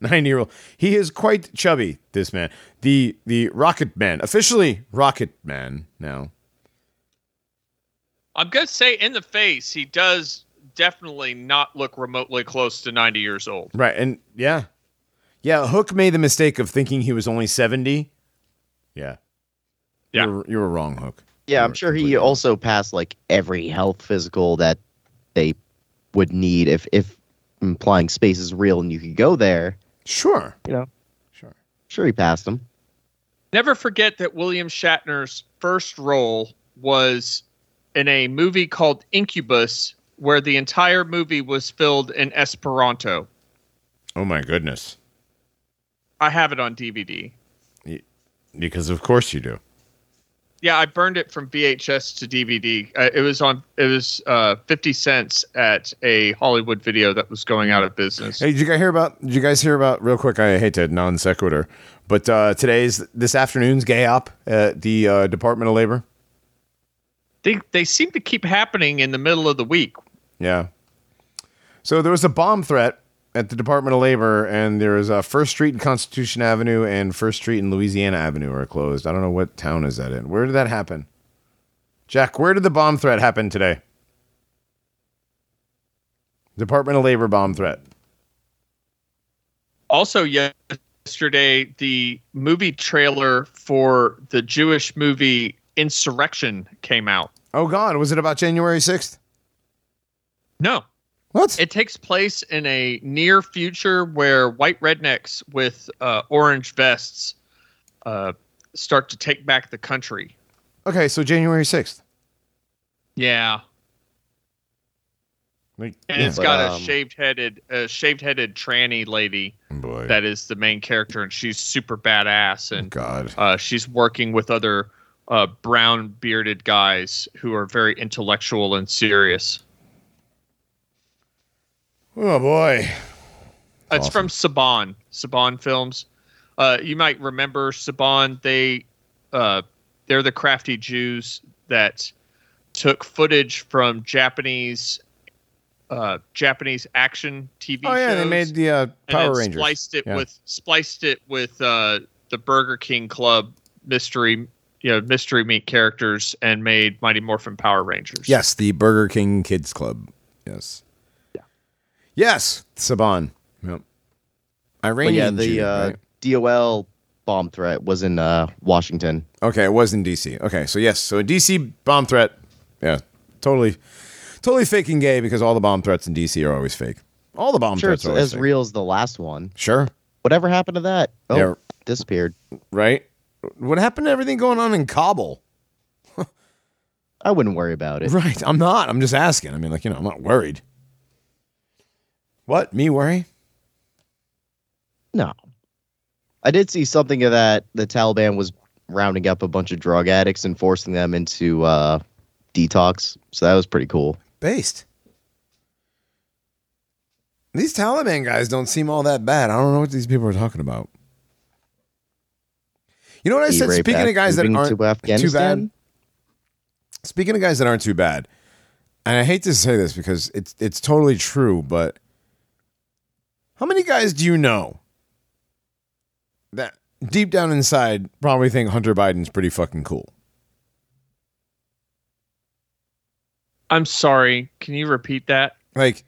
ninety-year-old. He is quite chubby. This man, the the Rocket Man, officially Rocket Man now. I'm going to say in the face, he does definitely not look remotely close to 90 years old. Right, and yeah, yeah. Hook made the mistake of thinking he was only seventy. Yeah, Yeah. You're, you're wrong, Hook. yeah, I'm sure he completely wrong. also passed like every health physical that they would need if if implying space is real and you could go there. Sure, You know, sure. sure he passed them. Never forget that William Shatner's first role was in a movie called Incubus, where the entire movie was filled in Esperanto. Oh my goodness. I have it on DVD. Because of course you do. Yeah, I burned it from VHS to DVD. Uh, it was on. It was uh, fifty cents at a Hollywood video that was going out of business. Hey, did you guys hear about? Did you guys hear about? Real quick, I hate to non sequitur, but uh, today's this afternoon's gay op at the uh, Department of Labor. They they seem to keep happening in the middle of the week. Yeah. So there was a bomb threat at the Department of Labor, and there's uh, First Street and Constitution Avenue and First Street and Louisiana Avenue are closed. I don't know what town is that in. Where did that happen? Jack, where did the bomb threat happen today? Department of Labor bomb threat. Also, yesterday, the movie trailer for the Jewish movie Insurrection came out. Oh God, was it about January sixth? No, What? it takes place in a near future where white rednecks with uh, orange vests uh, start to take back the country. okay, so January sixth. Yeah, Like, and yeah. it's But, got a um, shaved headed, uh, shaved headed tranny lady boy. that is the main character, and she's super badass, and God. uh, she's working with other uh, brown bearded guys who are very intellectual and serious. Oh boy. It's Awesome. from Saban, Saban Films. Uh, you might remember Saban. They, uh, they're the crafty Jews that took footage from Japanese, uh, Japanese action TV Oh yeah, shows. they made the uh, Power then Rangers. Spliced it Yeah. with spliced it with uh, the Burger King Club mystery, you know, mystery meat characters, and made Mighty Morphin Power Rangers. Yes, the Burger King Kids Club. Yes. Yes, Saban. Yep. Iranian yeah, the Jew, uh, right? DOL bomb threat was in uh, Washington. Okay, it was in DC. Okay, so yes, so a DC bomb threat. Yeah, totally, totally faking gay because all the bomb threats in DC are always fake. All the bomb sure, threats are always as fake. real as the last one. Sure, Whatever happened to that? Oh, Yeah. disappeared. right. What happened to everything going on in Kabul? I wouldn't worry about it. Right, I'm not. I'm just asking. I mean, like you know, I'm not worried. What? Me worry? No. I did see something of that the Taliban was rounding up a bunch of drug addicts and forcing them into uh, detox. So that was pretty cool. Based. These Taliban guys don't seem all that bad. I don't know what these people are talking about. You know what I said? Speaking of guys that aren't to too bad. Speaking of guys that aren't too bad, and I hate to say this because it's it's totally true, but how many guys do you know that deep down inside probably think Hunter Biden's pretty fucking cool? I'm sorry. Can you repeat that? Like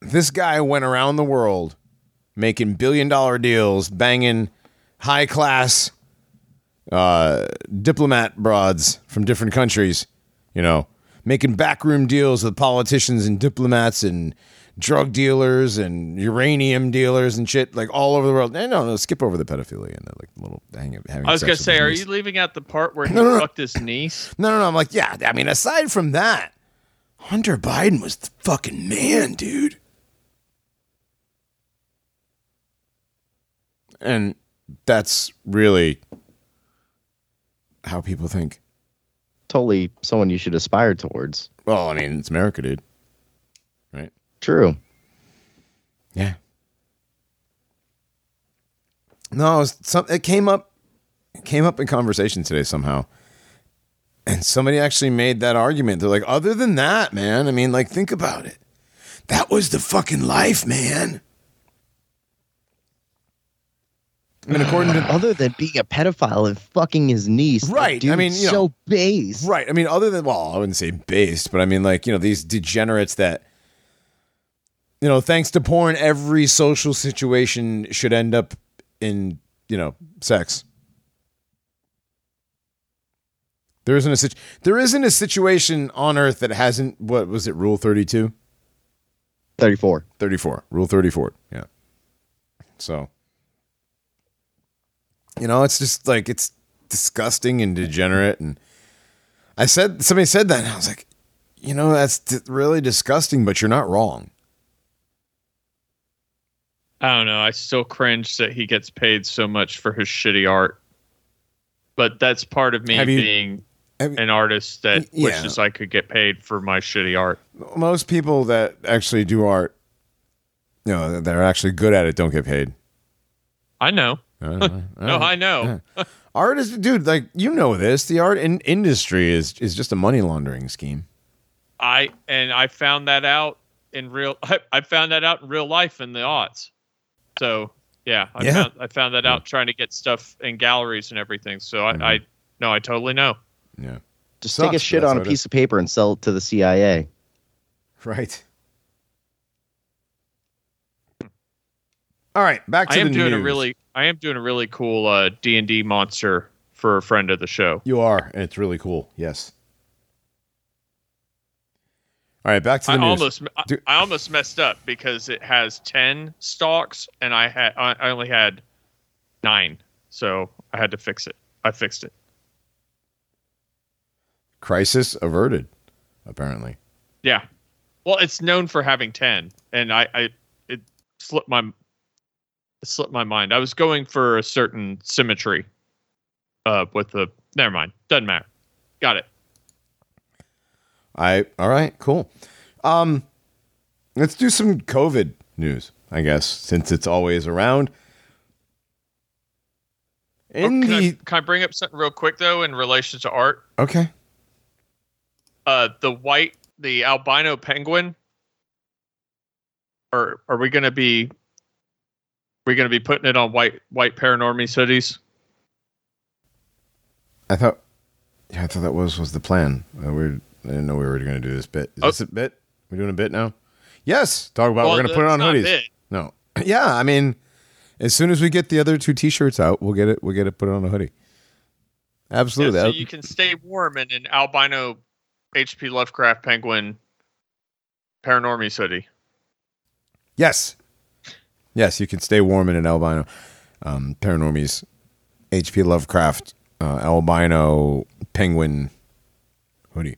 this guy went around the world making billion dollar deals, banging high class uh, diplomat broads from different countries, you know, making backroom deals with politicians and diplomats and drug dealers and uranium dealers and shit like all over the world. No, no, no skip over the pedophilia and the like little hang, having. I was gonna say, are niece. you leaving out the part where he No, no, no. fucked his niece? No, no, no. I'm like, yeah. I mean, aside from that, Hunter Biden was the fucking man, dude. And that's really how people think. Totally someone you should aspire towards. Well, I mean, it's America, dude. Right? True. Yeah. No, it, was some, it came up. It came up in conversation today somehow, and somebody actually made that argument. They're like, other than that, man. I mean, like, think about it. That was the fucking life, man. I mean, according to Other than being a pedophile and fucking his niece, that Right, I mean, you know- so base. Right. I mean, other than well, I wouldn't say based, but I mean, like you know, these degenerates that, you know, thanks to porn, every social situation should end up in you know sex. There isn't a situ- there isn't a situation on Earth that hasn't what was it Rule 32? 34. 34. Rule 34. Yeah. So, you know, it's just like, it's disgusting and degenerate. And I said, somebody said that, and I was like, you know, that's d- really disgusting, but you're not wrong. I don't know. I still cringe that he gets paid so much for his shitty art. But that's part of me Have being you- an artist that yeah. wishes I could get paid for my shitty art. Most people that actually do art, you know, that are actually good at it don't get paid. I know. Uh, uh, no, No, I know. Art is, dude, like, you know this. The art in- industry is, is just a money laundering scheme. I and I found that out in real. I, I found that out in real life in the aughts. So yeah, I Yeah. found I found that out trying to get stuff in galleries and everything. So I, I no, I totally know. Yeah. Just Sucks, take a shit on a piece of paper and sell it to the CIA. Right. All right, back to the show. I am the doing a really, I am doing a really cool uh, D and D monster for a friend of the show. You are, and it's really cool. Yes. All right, back to the I news. almost, I. I almost messed up because it has ten stalks, and I had, I I only had nine, so I had to fix it. I fixed it. Crisis averted. Apparently. Yeah. Well, it's known for having ten, and I, I it slipped my it slipped my mind. I was going for a certain symmetry. Uh, with the never mind, doesn't matter. Got it. I all right, cool. Um let's do some COVID news, I guess, since it's always around. In Oh, can, the I, can I bring up something real quick though in relation to art? Okay. Uh, the white, the albino penguin. Or are we gonna be? We gonna be putting it on white white paranormies hoodies? I thought yeah, I thought that was was the plan. Uh, we I didn't know we were going to do this bit. Is Oh. this a bit? We're doing a bit now? Yes. Talk about Well, we're going to put it on hoodies. No. Yeah, I mean as soon as we get the other two t-shirts out, we'll get it we'll get it put on a hoodie. Yeah, Absolutely. so you can stay warm in an albino H.P. Lovecraft penguin paranormies hoodie. Yes. Yes, you can stay warm in an albino um, Paranormies HP Lovecraft uh, albino penguin hoodie.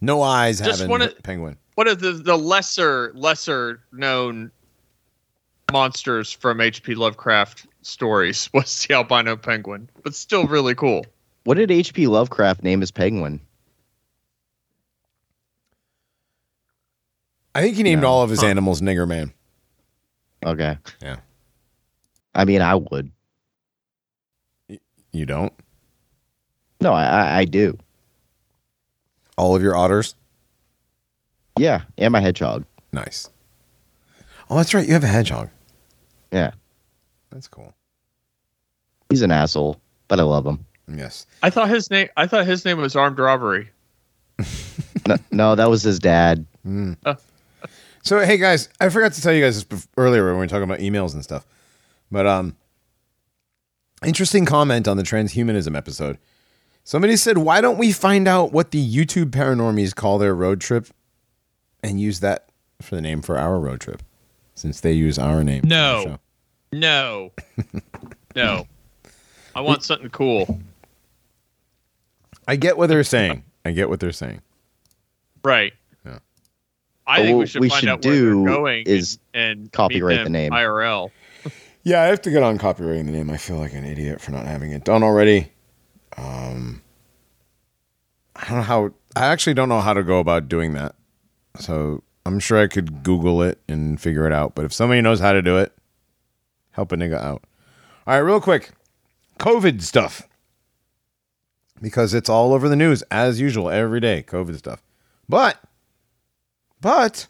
No eyes Just having wanna- penguin. What are the the lesser lesser known monsters from H.P. Lovecraft stories? Was the albino penguin, but still really cool. What did H.P. Lovecraft name his penguin? I think he named No. all of his Huh. animals Nigger Man. Okay. Yeah. I mean, I would. You don't? No, I, I, I do. All of your otters? Yeah, and my hedgehog. Nice. Oh, that's right. You have a hedgehog. Yeah, That's cool. he's an asshole, but I love him. Yes. I thought his name. I thought his name was armed robbery. No, no, that was his dad. So hey guys, I forgot to tell you guys this earlier when we were talking about emails and stuff. But um interesting comment on the transhumanism episode. Somebody said, "Why don't we find out what the YouTube paranormies call their road trip and use that for the name for our road trip since they use our name." for the No. show?" No, no. I want something cool. I get what they're saying. I get what they're saying. Right. Yeah. I But think we should we find should out where they're do going is and, and copyright the name. IRL. Yeah, I have to get on copyrighting the name. I feel like an idiot for not having it done already. Um, I don't know how. I actually don't know how to go about doing that. So I'm sure I could Google it and figure it out. But if somebody knows how to do it, help a nigga out. All right, real quick, COVID stuff because it's all over the news as usual every day. COVID stuff, but but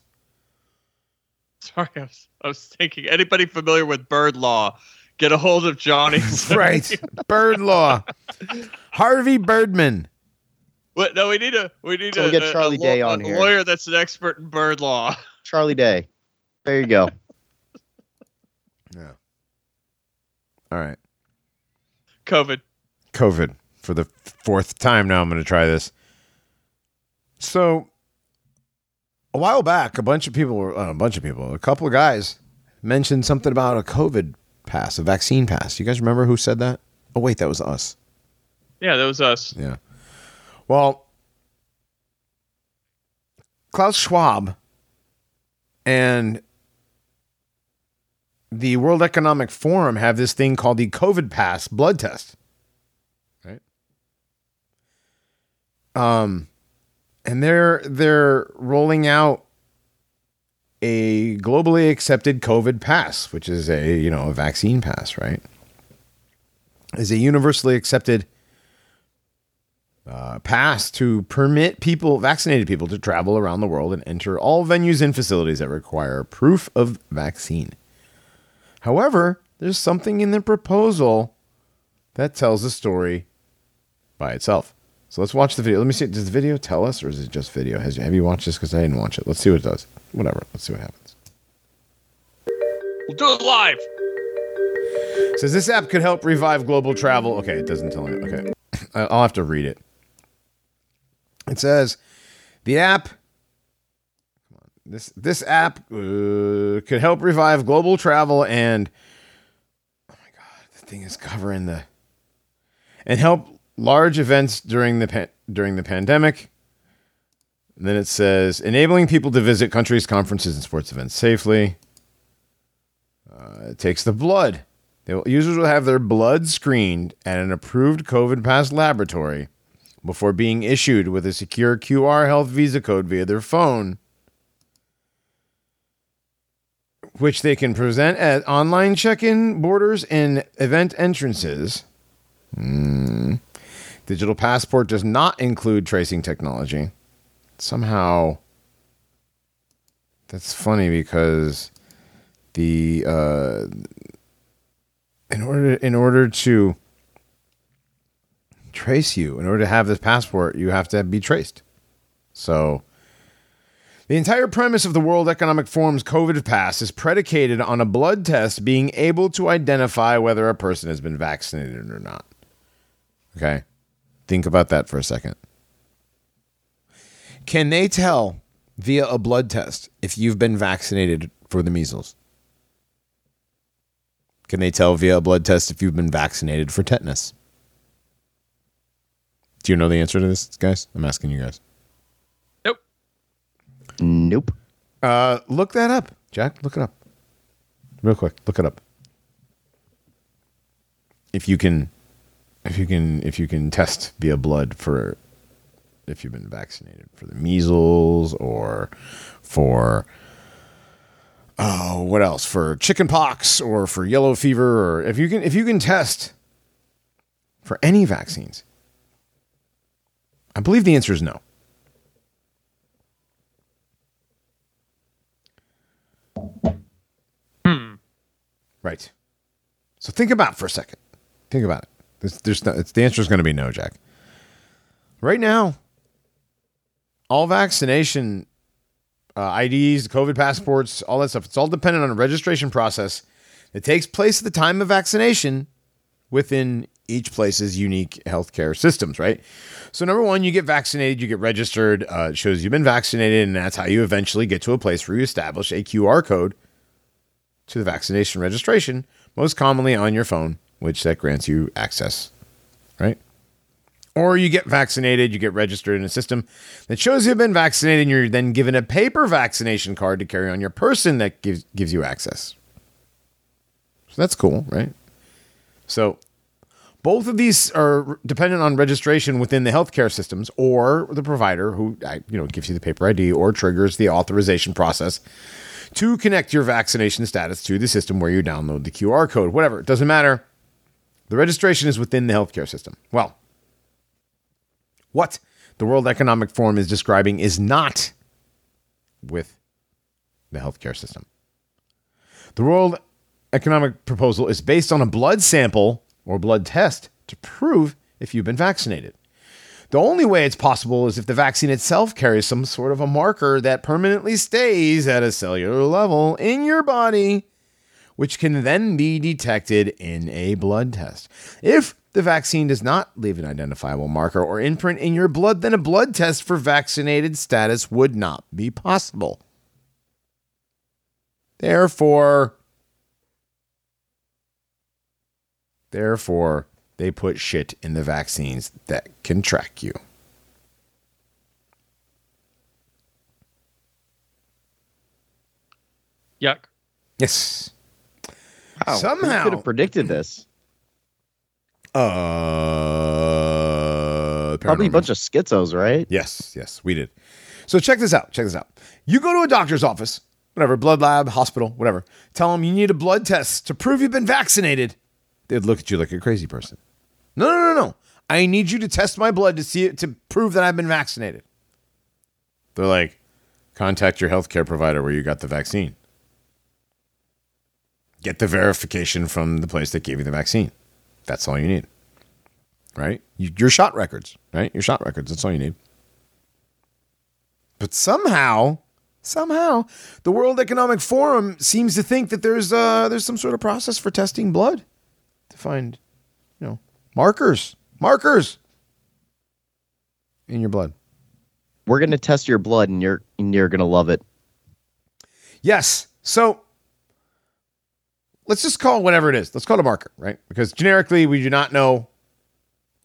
Sorry, I was, I was thinking. Anybody familiar with bird law? Get a hold of Johnny. right, bird law, Harvey Birdman. What, no, we need a we need So a, we'll get a- a Charlie law- Day on a here. lawyer that's an expert in bird law. Charlie Day. There you go. Yeah. All right. COVID. COVID for the fourth time now. I'm going to try this. So, a while back, a bunch of people were uh, a bunch of people, a couple of guys mentioned something about a COVID pass, a vaccine pass. You guys remember who said that? Oh wait, that was us. Yeah, that was us. Yeah. Well, Klaus Schwab and the World Economic Forum have this thing called the COVID Pass blood test. Right? Um and they're they're rolling out a globally accepted COVID pass, which is a, you know, a vaccine pass, right? Is a universally accepted uh, pass to permit people, vaccinated people, to travel around the world and enter all venues and facilities that require proof of vaccine. However, there's something in the proposal that tells the story by itself. So let's watch the video. Let me see. Does the video tell us, or is it just video? Has have you watched this? Because I didn't watch it. Let's see what it does. Whatever. Let's see what happens. We'll do it live. Says this app could help revive global travel. Okay, it doesn't tell me. Okay, I'll have to read it. It says the app. Come on, this this app uh, could help revive global travel and. Oh my god, the thing is covering the. And help large events during the pan- during the pandemic. And then it says enabling people to visit countries, conferences, and sports events safely. Uh, it takes the blood. Will, users will have their blood screened at an approved COVID pass laboratory before being issued with a secure QR health visa code via their phone, which they can present at online check in borders and event entrances. Hmm. Digital passport does not include tracing technology. Somehow, that's funny because the uh, in order in order to trace you, in order to have this passport, you have to be traced. So the entire premise of the World Economic Forum's COVID pass is predicated on a blood test being able to identify whether a person has been vaccinated or not. Okay? Think about that for a second. Can they tell via a blood test if you've been vaccinated for the measles? Can they tell via a blood test if you've been vaccinated for tetanus? Do you know the answer to this, guys? I'm asking you guys. Nope. Nope. Uh, look that up, Jack. Look it up, real quick. Look it up. If you can, if you can, if you can test via blood for if you've been vaccinated for the measles or for oh, what else for chicken pox or for yellow fever or if you can if you can test for any vaccines. I believe the answer is no. hmm. Right. So think about it for a second. Think about it. There's, there's no, it's, the answer is going to be no, Jack. Right now, all vaccination uh, IDs, COVID passports, all that stuff, it's all dependent on a registration process that takes place at the time of vaccination within each place's unique healthcare systems, right? So, number one, you get vaccinated, you get registered, uh, it shows you've been vaccinated, and that's how you eventually get to a place where you establish a QR code to the vaccination registration, most commonly on your phone, which that grants you access, right? Or you get vaccinated, you get registered in a system that shows you've been vaccinated, and you're then given a paper vaccination card to carry on your person that gives gives you access. So that's cool, right? So both of these are dependent on registration within the healthcare systems or the provider who you know gives you the paper ID or triggers the authorization process to connect your vaccination status to the system where you download the QR code. Whatever, it doesn't matter. The registration is within the healthcare system. Well, what the World Economic Forum is describing is not with the healthcare system. The World Economic Proposal is based on a blood sample or blood test to prove if you've been vaccinated. The only way it's possible is if the vaccine itself carries some sort of a marker that permanently stays at a cellular level in your body, which can then be detected in a blood test. If the vaccine does not leave an identifiable marker or imprint in your blood, then a blood test for vaccinated status would not be possible. Therefore, therefore, they put shit in the vaccines that can track you. Yuck. Yes. Somehow- could have predicted this. Uh, Probably a paranormal. bunch of schizos, right? Yes, yes, we did. So check this out. Check this out. You go to a doctor's office, whatever, blood lab, hospital, whatever. Tell them you need a blood test to prove you've been vaccinated. They'd look at you like a crazy person. No, no, no, no. I need you to test my blood to see it to prove that I've been vaccinated. They're like, contact your healthcare provider where you got the vaccine. Get the verification from the place that gave you the vaccine. That's all you need. Right? Your shot records, right? Your shot records. That's all you need. But somehow, somehow the World Economic Forum seems to think that there's uh, there's some sort of process for testing blood to find, you know, markers, markers in your blood. We're gonna test your blood, and you're and you're gonna love it. Yes. So let's just call whatever it is. Let's call it a marker, right? Because generically, we do not know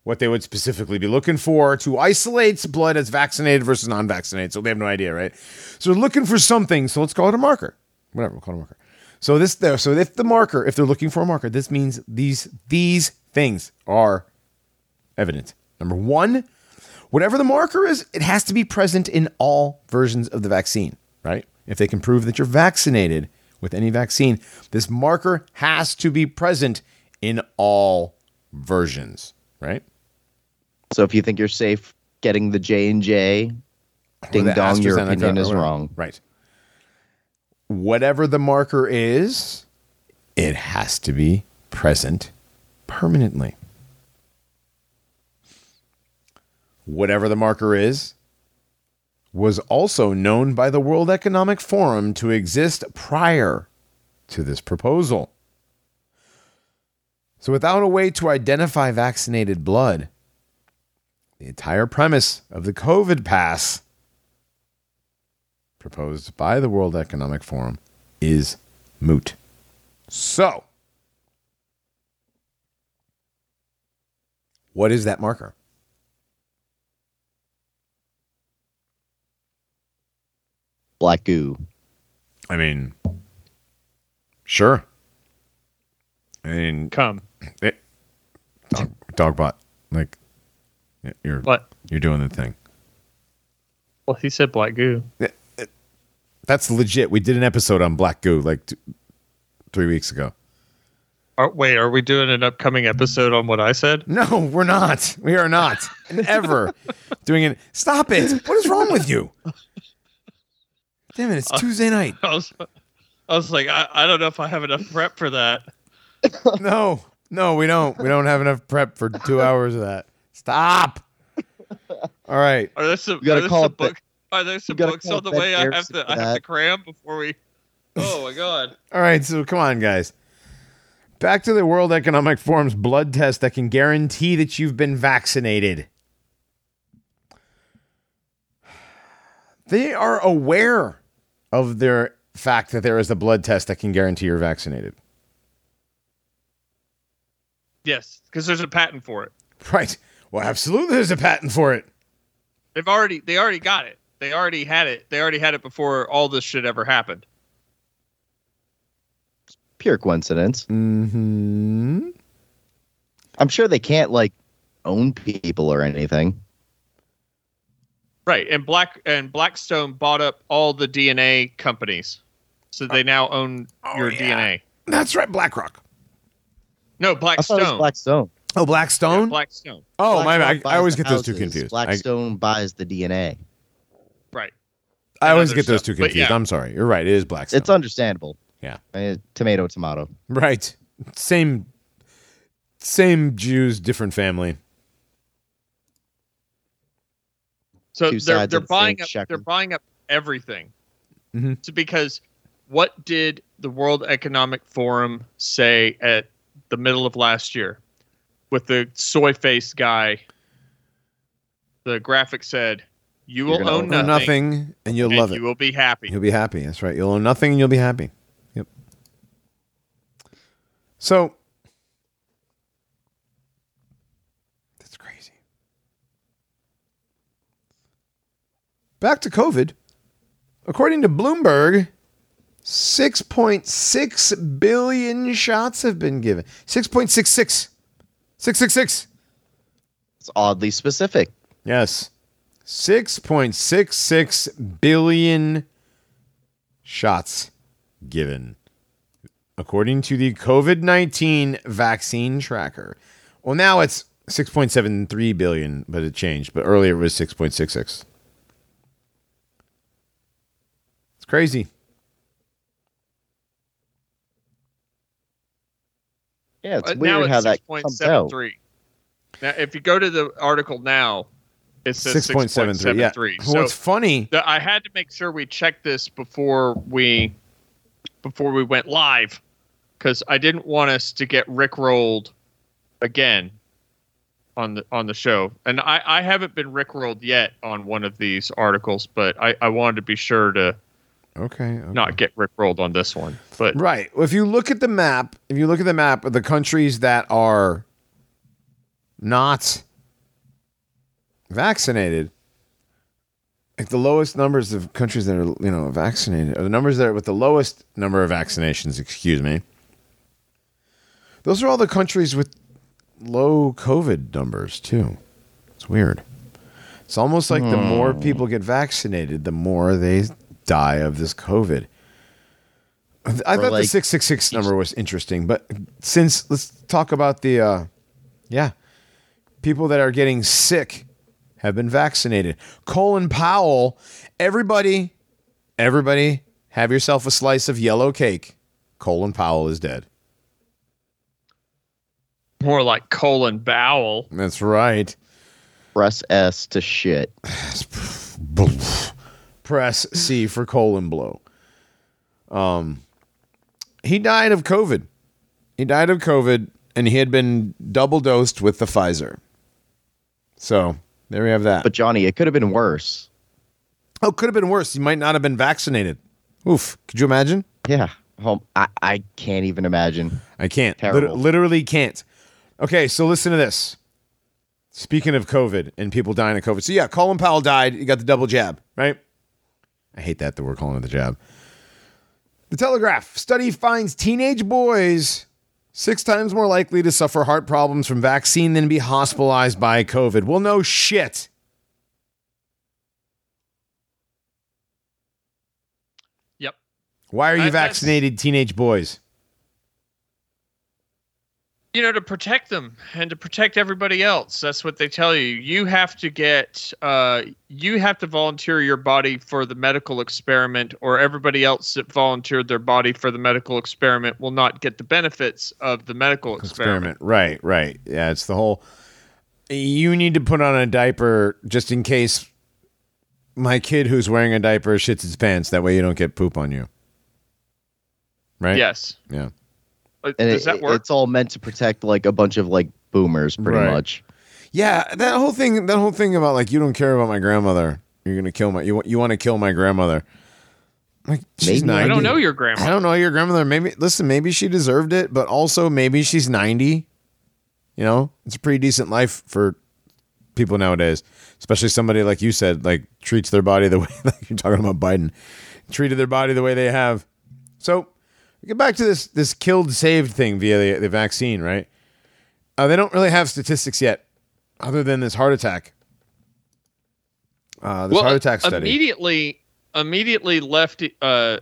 what they would specifically be looking for to isolate blood as vaccinated versus non-vaccinated. So they have no idea, right? So they're looking for something. So let's call it a marker. Whatever, we'll call it a marker. So this there. So if the marker, if they're looking for a marker, this means these these things are evident. Number one, whatever the marker is, it has to be present in all versions of the vaccine, right? If they can prove that you're vaccinated with any vaccine, this marker has to be present in all versions, right? So if you think you're safe getting the J and J, ding dong, your opinion is wrong. Right. Whatever the marker is, it has to be present permanently. Whatever the marker is, was also known by the World Economic Forum to exist prior to this proposal. So, without a way to identify vaccinated blood, the entire premise of the COVID pass proposed by the World Economic Forum is moot. So, what is that marker? Black goo. I mean, sure. I mean, Come. it, dog, dogbot, like you're What? you're doing the thing. Well, he said black goo. That's legit. We did an episode on Black Goo like t- three weeks ago. Are, wait, are we doing an upcoming episode on what I said? No, we're not. We are not ever doing it. Stop it. What is wrong with you? Damn it! It's Tuesday night. I was, I was like, I, I don't know if I have enough prep for that. No, no, we don't. We don't have enough prep for two hours of that. Stop. All right. Are there some, You gotta are there call some it Ben- Are there some books on the way I have to I have to cram before we? Oh my god! All right. So come on, guys. Back to the World Economic Forum's blood test that can guarantee that you've been vaccinated. They are aware of their fact that there is a blood test that can guarantee you're vaccinated. Yes, because there's a patent for it. Right. Well, absolutely, there's a patent for it. They've already they already got it. They already had it. They already had it before all this shit ever happened. Pure coincidence. Hmm. I'm sure they can't like own people or anything. Right, and Black and Blackstone bought up all the DNA companies, so they now own Oh, your yeah. DNA. That's right, BlackRock. No, I thought it was Blackstone. Blackstone. Oh, Blackstone. Yeah, Blackstone. oh, my Blackstone bad. I, I always the get those two houses. confused. I, Blackstone buys the DNA. Right. I and always get those stuff. two confused. yeah. I'm sorry. You're right. It is Blackstone. It's understandable. Yeah. Uh, tomato, tomato. right. Same. Same Jews, different family. So they're they're buying up shekel. they're buying up everything. Mhm. So because what did the World Economic Forum say at the middle of last year with the soy face guy? The graphic said, "You will own own Nothing, nothing, nothing and you'll and love it. you will be happy." You'll be happy. That's right. You'll own nothing and you'll be happy. Yep. So that's crazy. Back to COVID. According to Bloomberg, 6.6 billion shots have been given. 6.66. 666. It's oddly specific. Yes. 6.66 billion shots given, according to the COVID 19 vaccine tracker. Well, now it's 6.73 billion, but it changed. But earlier it was 6.66. It's crazy. Yeah, it's Uh, now weird it's how that six point comes seven out. three. Now, if you go to the article now, It says Six point seven three. Yeah. 6.73. Well, So it's funny. the- I had to make sure we checked this before we before we went live because I didn't want us to get rickrolled again on the on the show. And I, I haven't been rickrolled yet on one of these articles, but I, I wanted to be sure to Okay. okay. not get rickrolled on this one. But Right. If you look at the map, if you look at the map of the countries that are not vaccinated, like the lowest numbers of countries that are, you know, vaccinated, or the numbers that are with the lowest number of vaccinations, excuse me, those are all the countries with low COVID numbers, too. It's weird. It's almost like the more hmm. people get vaccinated, the more they die of this COVID. I thought the 666 number was interesting, but since let's talk about the uh yeah, people that are getting sick have been vaccinated. Colin Powell, everybody everybody have yourself a slice of yellow cake. Colin Powell is dead. more like colon bowel. That's right. Press S to shit. Press C for colon blow. Um he died of COVID. He died of COVID and he had been double dosed with the Pfizer. So, there we have that. But Johnny, it could have been worse. Oh, could have been worse. He might not have been vaccinated. Oof. Could you imagine? Yeah. Um, I, I can't even imagine. I can't. Terrible. Lit- literally can't. Okay, so listen to this. Speaking of COVID and people dying of COVID. So, yeah, Colin Powell died. He got the double jab, right? I hate that that we're calling it the jab. The Telegraph study finds teenage boys six times more likely to suffer heart problems from vaccine than be hospitalized by COVID. Well, no shit. Yep. Why are you I- vaccinated, teenage boys? You know to protect them and to protect everybody else that's what they tell you you have to get uh, you have to volunteer your body for the medical experiment or everybody else that volunteered their body for the medical experiment will not get the benefits of the medical experiment, experiment. Right, right. Yeah, it's the whole. You need to put on a diaper just in case my kid who's wearing a diaper shits his pants. That way you don't get poop on you. Right. yes Yeah. Uh, And does it, that work it's all meant to protect like a bunch of like boomers, pretty Right. much. Yeah. That whole thing. That whole thing about like you don't care about my grandmother. You're gonna kill my. You want. You want to kill my grandmother. Like she's Maybe. Ninety. i don't know your grandmother. I don't know your grandmother. Maybe listen. Maybe she deserved it, but also maybe she's ninety. You know, it's a pretty decent life for people nowadays, especially somebody like you said, like treats their body the way like you're talking about Biden, treated their body the way they have. So we get back to this this killed saved thing via the, the vaccine, right? Uh, they don't really have statistics yet, other than this heart attack. Uh, this heart attack study. immediately immediately left uh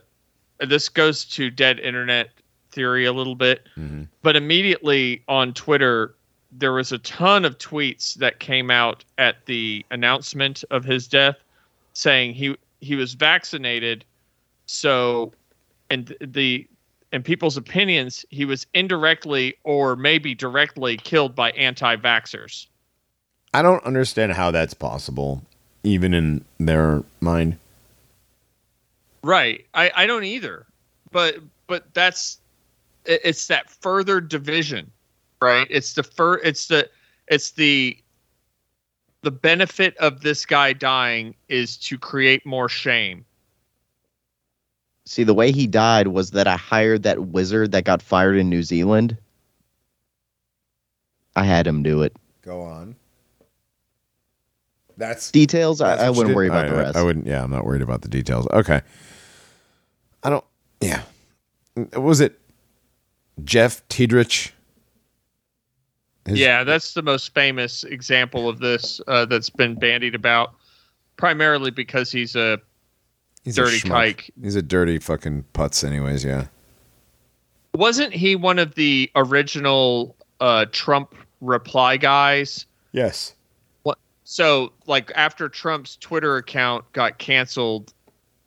this goes to dead internet theory a little bit Mm-hmm. but immediately on twitter there was a ton of tweets that came out at the announcement of his death saying he he was vaccinated so and the in people's opinions he was indirectly or maybe directly killed by anti-vaxxers I don't understand how that's possible, even in their mind. Right. I, I don't either. But but that's it's that further division, right? It's the fur it's the it's the the benefit of this guy dying is to create more shame. See, the way he died was that I hired that wizard that got fired in New Zealand. I had him do it. Go on. That's Details, That's I, I wouldn't worry about I- the I- rest. I, wouldn't. Yeah, I'm not worried about the details. Okay. I don't. Yeah. Was it Jeff Tiedrich? His- yeah, that's the most famous example of this uh, that's been bandied about, primarily because he's a he's a dirty schmuck. kike. He's a dirty fucking putz, anyways. Yeah. wasn't he one of the original uh, Trump reply guys Yes. What? So, like after Trump's Twitter account got canceled,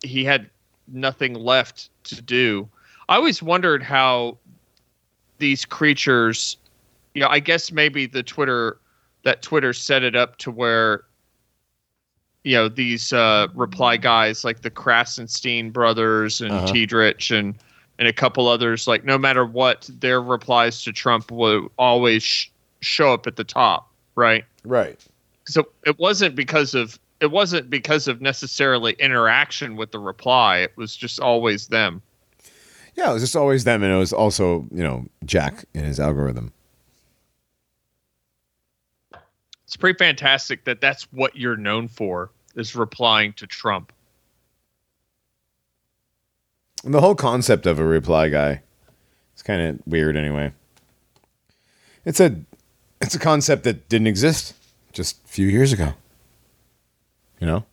he had nothing left to do. I always wondered how these creatures, you know, I guess maybe the Twitter that Twitter set it up to where you know these uh, reply guys like the Krassenstein brothers and Uh-huh. Tiedrich and and a couple others. Like no matter what, their replies to Trump will always sh- show up at the top, right? Right. So it wasn't because of it wasn't because of necessarily interaction with the reply. It was just always them. Yeah, it was just always them, and it was also you know Jack and his algorithm. It's pretty fantastic that that's what you're known for is replying to Trump. The whole concept of a reply guy is kind of weird anyway. It's a it's a concept that didn't exist just a few years ago. You know?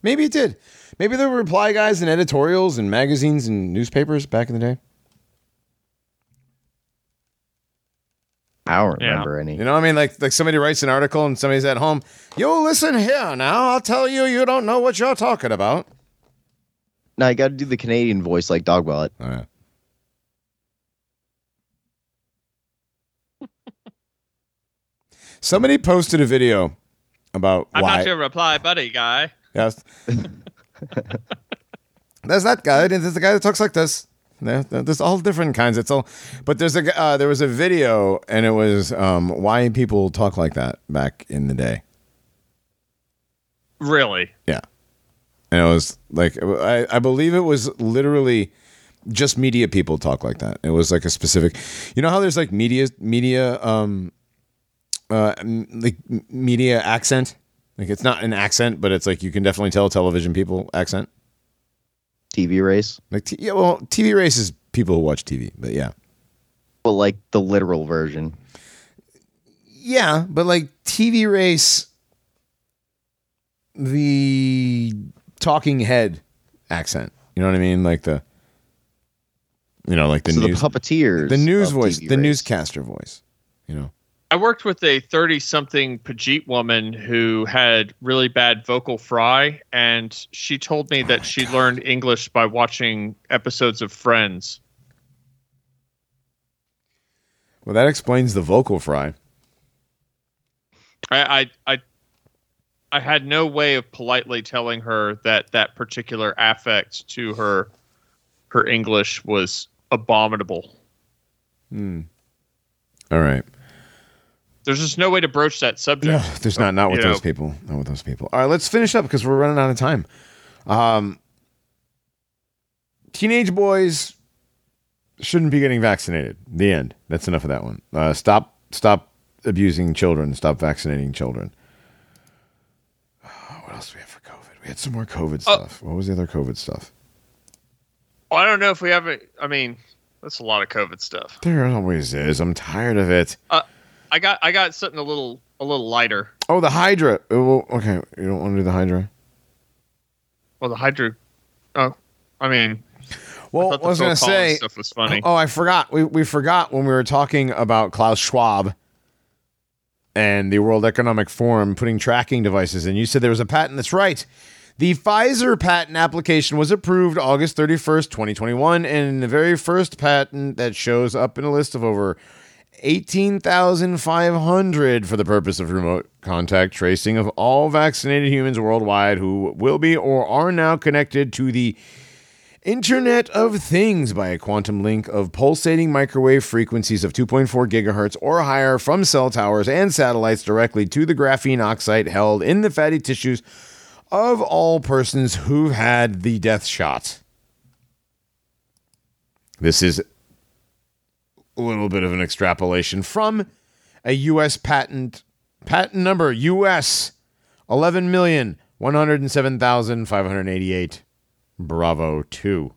Maybe it did. Maybe there were reply guys in editorials and magazines and newspapers back in the day. I don't Yeah. remember any. You know what I mean? Like like somebody writes an article and somebody's at home. You listen here now. I'll tell you you don't know what you're talking about. Now you got to do the Canadian voice like Dogbellet. Oh, yeah. Somebody posted a video about I'm why. not your reply buddy guy. Yes. There's that guy. There's the guy that talks like this. There- There's all different kinds. It's all, but there's a uh, there was a video, and it was um, why people talk like that back in the day. Really? Yeah, and it was like I, I believe it was literally just media people talk like that. It was like a specific, you know how there's like media media um uh like media accent. Like it's not an accent, but it's like you can definitely tell television people accent. TV race. Like t- yeah, well, TV race is people who watch TV, but yeah, But like the literal version. yeah, but like TV race, the talking head accent. You know what I mean? Like the, you know, like the so news, the puppeteers. the news voice, TV the race. newscaster voice. You know, I worked with a 30 something Pajit woman who had really bad vocal fry, and she told me that she learned English by watching episodes of Friends. well, that explains the vocal fry. I, I, I, I had no way of politely telling her that that particular affect to her, her English was abominable. Hmm. All right. There's just no way to broach that subject. No, there's not not with You those know. people. Not with those people. All right, let's finish up because we're running out of time. Um, teenage boys shouldn't be getting vaccinated. The end. That's enough of that one. Uh, stop stop abusing children. Stop vaccinating children. what else do we have for COVID? We had some more COVID Oh. stuff. What was the other COVID stuff? I don't know if we have it. I mean, that's a lot of COVID stuff. There always is. I'm tired of it. I got, I got something a little, a little lighter. Oh, the Hydra. Okay, you don't want to do the Hydra. Well, the Hydra. Oh, I mean, Well, I I was going to say. stuff was funny. Oh, I forgot. We we forgot when we were talking about Klaus Schwab and the World Economic Forum putting tracking devices in. You said there was a patent. That's right. The Pfizer patent application was approved August 31st, 2021, and the very first patent that shows up in a list of over 18,500 for the purpose of remote contact tracing of all vaccinated humans worldwide who will be or are now connected to the Internet of Things by a quantum link of pulsating microwave frequencies of 2.4 gigahertz or higher from cell towers and satellites directly to the graphene oxide held in the fatty tissues of all persons who've had the death shot. This is a little bit of an extrapolation from a U.S. patent, patent number US 11,107,588. Bravo 2.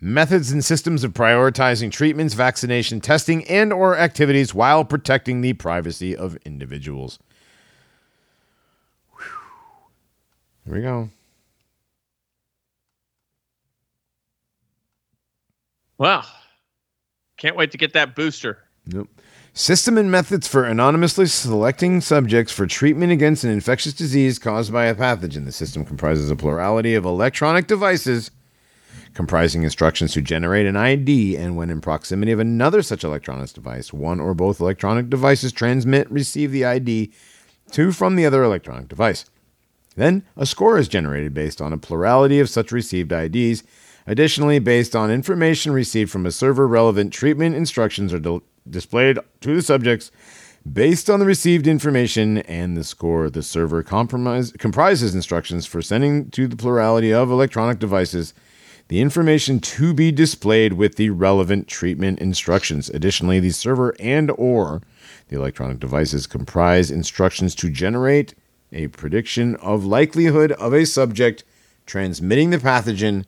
Methods and systems of prioritizing treatments, vaccination, testing, and or activities while protecting the privacy of individuals. Whew. Here we go. Well, can't wait to get that booster. Nope. System and methods for anonymously selecting subjects for treatment against an infectious disease caused by a pathogen. The system comprises a plurality of electronic devices comprising instructions to generate an ID, and when in proximity of another such electronic device, one or both electronic devices transmit, receive the ID to from the other electronic device. Then a score is generated based on a plurality of such received IDs. Additionally, based on information received from a server, relevant treatment instructions are di- displayed to the subjects based on the received information and the score. The server comprises instructions for sending to the plurality of electronic devices the information to be displayed with the relevant treatment instructions. Additionally, the server and or the electronic devices comprise instructions to generate a prediction of likelihood of a subject transmitting the pathogen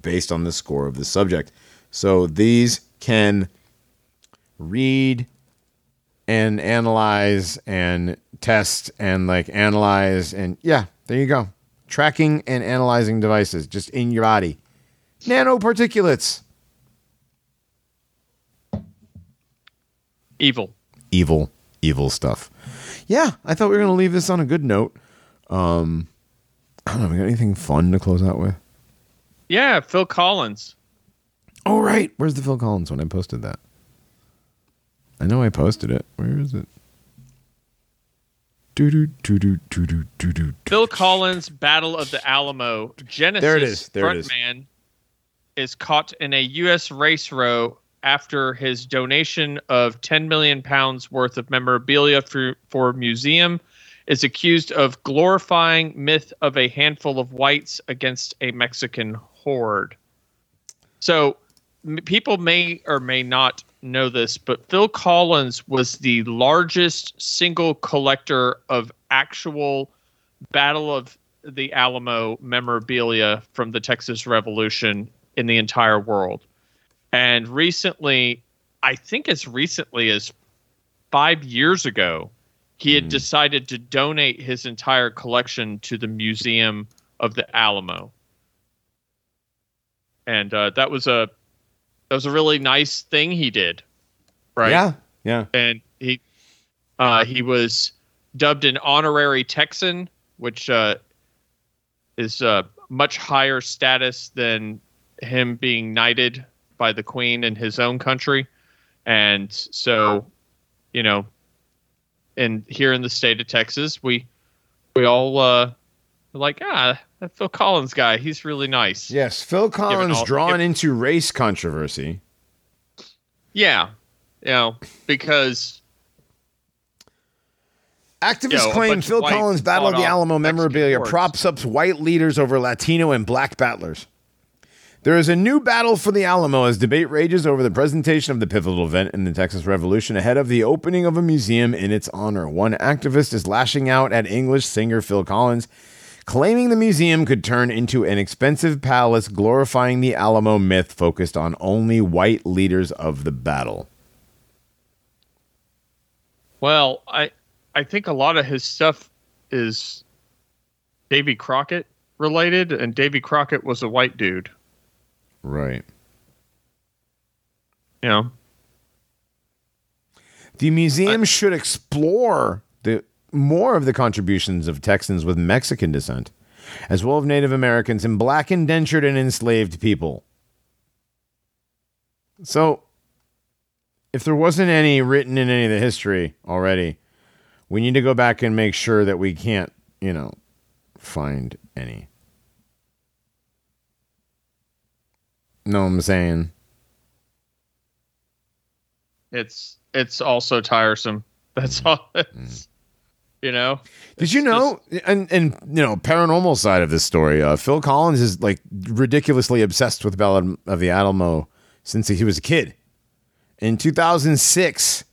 based on the score of the subject. So these can read and analyze and test and like analyze and yeah, there you go. Tracking and analyzing devices just in your body. Nanoparticulates. Evil. Evil, evil stuff. Yeah, I thought we were going to leave this on a good note. Um, I don't know. We got anything fun to close out with? Yeah, Phil Collins. Oh, right. Where's the Phil Collins one? I posted that. I know I posted it. Where is it? Phil Collins, Battle of the Alamo. Genesis There it is. There it is. frontman is caught in a U.S. race row after his donation of 10 million pounds worth of memorabilia for, for museum is accused of glorifying myth of a handful of whites against a Mexican horde. So people may or may not know this, but Phil Collins was the largest single collector of actual Battle of the Alamo memorabilia from the Texas Revolution in the entire world. And recently, I think as recently as five years ago, he had hmm. decided to donate his entire collection to the Museum of the Alamo. And uh, that was a that was a really nice thing he did, right? Yeah, yeah. and he uh, he was dubbed an honorary Texan, which uh, is uh, much higher status than him being knighted by the Queen in his own country, and so you know, and here in the state of Texas, we we all uh, like ah that Phil Collins guy, he's really nice. Yes, Phil Collins all- drawn given- into race controversy. Yeah, you know because Activists Yo, claim Phil Collins' Battle of the Alamo memorabilia hordes. props up white leaders over Latino and black battlers. There is a new battle for the Alamo as debate rages over the presentation of the pivotal event in the Texas Revolution ahead of the opening of a museum in its honor. One activist is lashing out at English singer Phil Collins, claiming the museum could turn into an expensive palace glorifying the Alamo myth focused on only white leaders of the battle. Well, I I think a lot of his stuff is Davy Crockett related, and Davy Crockett was a white dude. Right. You know, The museum should explore more of the contributions of Texans with Mexican descent, as well as Native Americans and black indentured and enslaved people. So, if there wasn't any written in any of the history already, we need to go back and make sure that we can't, you know, find any. Know what I'm saying? it's it's also tiresome. That's all. It's, you know. Did you know? And and you know, paranormal side of this story. Uh, Phil Collins is like ridiculously obsessed with Ballad of the Alamo since he was a kid. In 2006,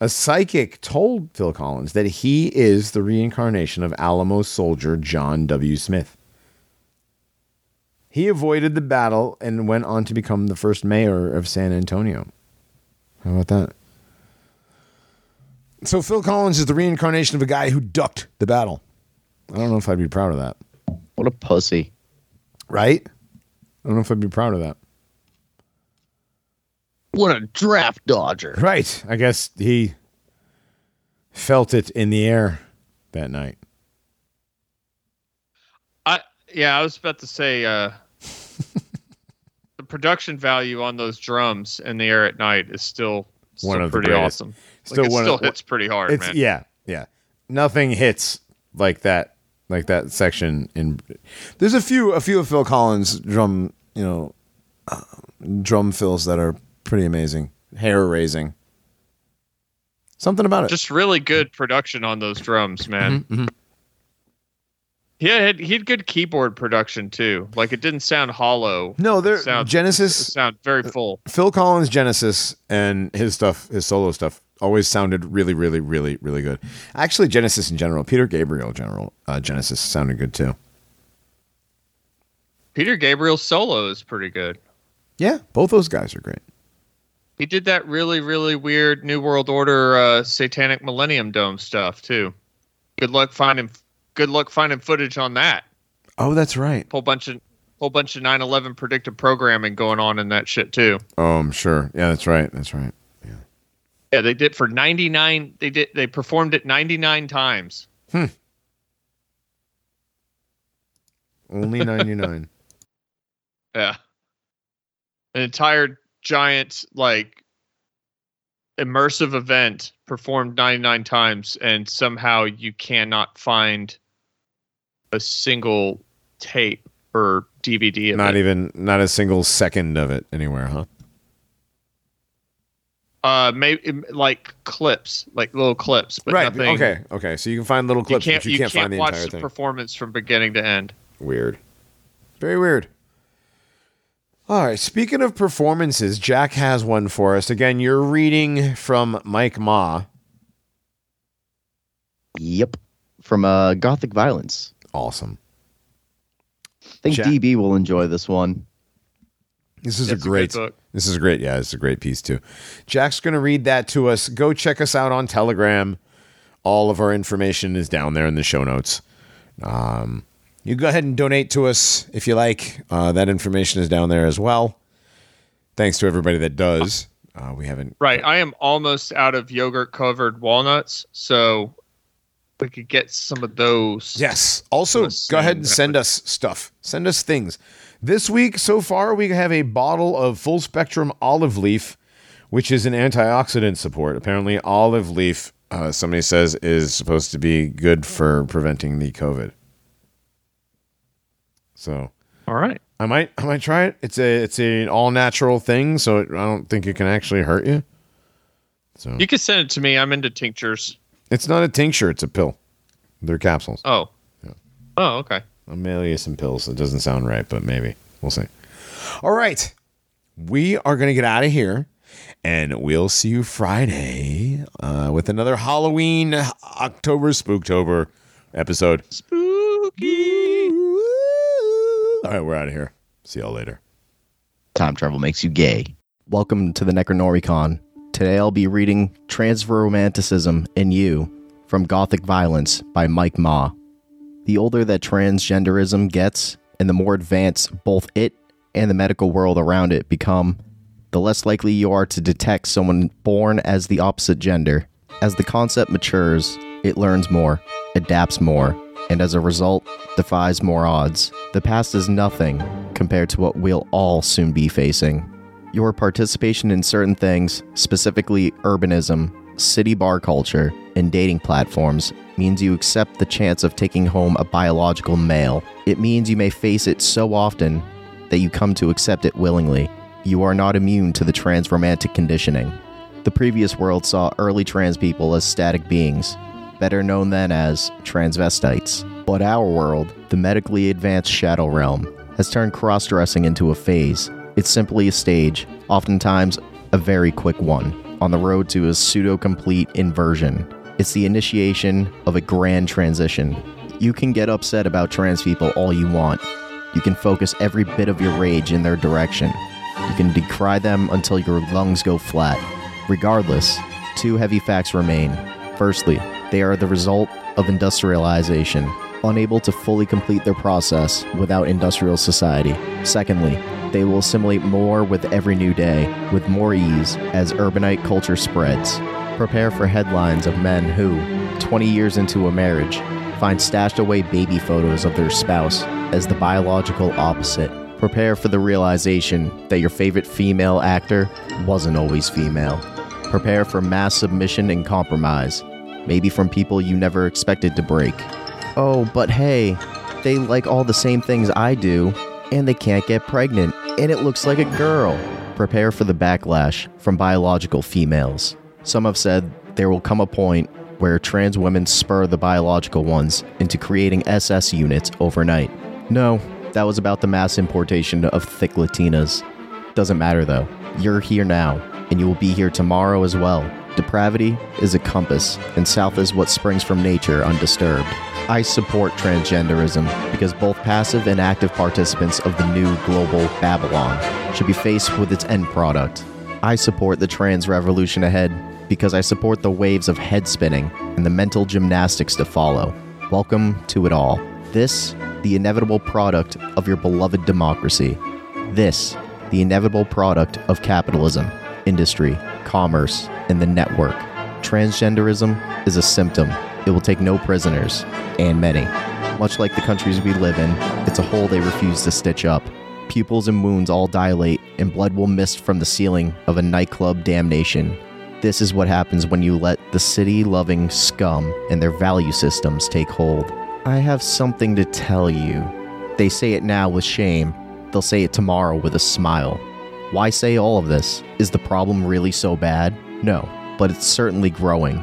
a psychic told Phil Collins that he is the reincarnation of Alamo soldier John W. Smith. He avoided the battle and went on to become the first mayor of San Antonio. How about that? So Phil Collins is the reincarnation of a guy who ducked the battle. I don't know if I'd be proud of that. What a pussy. Right? I don't know if I'd be proud of that. What a draft dodger. Right. I guess he felt it in the air that night. I yeah, I was about to say. uh the production value on those drums in the air at night is still, still One of the pretty greatest. awesome. Still like, it one of- still hits pretty hard, It's man. yeah, yeah. Nothing hits like that, like that section in. There's a few, a few of Phil Collins drum, you know, uh, drum fills that are pretty amazing, hair raising. Something about it. Just really good production on those drums, man. Mhm, mhm. He had he had good keyboard production too. Like it didn't sound hollow. No, there It Genesis, sound very full. Phil Collins Genesis and his stuff, his solo stuff, always sounded really, really, really, really good. Actually, Genesis in general, Peter Gabriel general, uh, Genesis sounded good too. Peter Gabriel's solo is pretty good. Yeah, both those guys are great. He did that really, really weird New World Order uh, Satanic Millennium Dome stuff too. Good luck finding good luck finding footage on that. Oh, that's right. Whole bunch of whole bunch of 9/11 predictive programming going on in that shit too. Oh, I'm sure. Yeah, that's right. That's right. Yeah, they did for 99 they did they performed it 99 times. Hmm. Only 99. Yeah. An entire giant like immersive event performed 99 times and somehow you cannot find a single tape or DVD of not it. even not a single second of it anywhere, huh? Uh maybe like clips, like little clips, but right. nothing Okay. Okay. So you can find little You clips, can't but you, can't, find the watch entire the thing. performance from beginning to end. Weird. Very weird. All right. Speaking of performances, Jack has one for us. Again, you're reading from Mike Ma. Yep. From uh, Gothic Violence. Awesome. I think Jack- DB will enjoy this one. This is It's a great. book. this is a great. Yeah, it's a great piece too. Jack's going to read that to us. Go check us out on Telegram. All of our information is down there in the show notes. Um, you go ahead and donate to us if you like. Uh, that information is down there as well. Thanks to everybody that does. Uh, we haven't. Right. I am almost out of yogurt covered walnuts, so we could get some of those. Yes. Also, go ahead and send us stuff. Send us things. This week, so far, we have a bottle of full spectrum olive leaf, which is an antioxidant support. Apparently, olive leaf, uh, somebody says, is supposed to be good for preventing the COVID. So All right. I might, I might try it. It's a, it's an all natural thing, so it, I don't think it can actually hurt you. So You can send it to me. I'm into tinctures. it's not a tincture; it's a pill. They're capsules. Oh. Oh, okay. I'll mail you some pills. It doesn't sound right, but maybe. We'll see. All right. We are going to get out of here, and we'll see you Friday uh, with another Halloween October Spooktober episode. Spooky. All right, we're out of here. See y'all later. Time travel makes you gay. Welcome to the Necronormiecon. Today I'll be reading Transromanticism in You from Gothic Violence by Mike Ma. The older that transgenderism gets, and the more advanced both it and the medical world around it become, the less likely you are to detect someone born as the opposite gender. As the concept matures, it learns more, adapts more, and as a result, defies more odds. The past is nothing compared to what we'll all soon be facing. Your participation in certain things, specifically urbanism, city bar culture, and dating platforms, means you accept the chance of taking home a biological male. It means you may face it so often that you come to accept it willingly. You are not immune to the trans romantic conditioning. The previous world saw early trans people as static beings, better known then as transvestites. But our world, the medically advanced shadow realm, has turned cross dressing into a phase. It's simply a stage, oftentimes a very quick one, on the road to a pseudo complete inversion. It's the initiation of a grand transition. You can get upset about trans people all you want. You can focus every bit of your rage in their direction. You can decry them until your lungs go flat. Regardless, two heavy facts remain. Firstly, they are the result of industrialization, unable to fully complete their process without industrial society. Secondly, they will assimilate more with every new day, with more ease, as urbanite culture spreads. Prepare for headlines of men who, 20 years into a marriage, find stashed away baby photos of their spouse as the biological opposite. Prepare for the realization that your favorite female actor wasn't always female. Prepare for mass submission and compromise, maybe from people you never expected to break. Oh, but hey, they like all the same things I do, and they can't get pregnant, and it looks like a girl. Prepare for the backlash from biological females. Some have said there will come a point where trans women spur the biological ones into creating SS units overnight. No, that was about the mass importation of thick Latinas. Doesn't matter though. You're here now, and you will be here tomorrow as well. Depravity is a compass, and south is what springs from nature undisturbed. I support transgenderism because both passive and active participants of the new global Babylon should be faced with its end product. I support the trans revolution ahead because I support the waves of head spinning and the mental gymnastics to follow. Welcome to it all. This, the inevitable product of your beloved democracy. This, the inevitable product of capitalism, industry, commerce, and the network. Transgenderism is a symptom. It will take no prisoners, and many. Much like the countries we live in, it's a hole they refuse to stitch up. Pupils and wounds all dilate, and blood will mist from the ceiling of a nightclub damnation. This is what happens when you let the city loving scum and their value systems take hold. I have something to tell you. They say it now with shame, they'll say it tomorrow with a smile. Why say all of this? Is the problem really so bad? No, but it's certainly growing.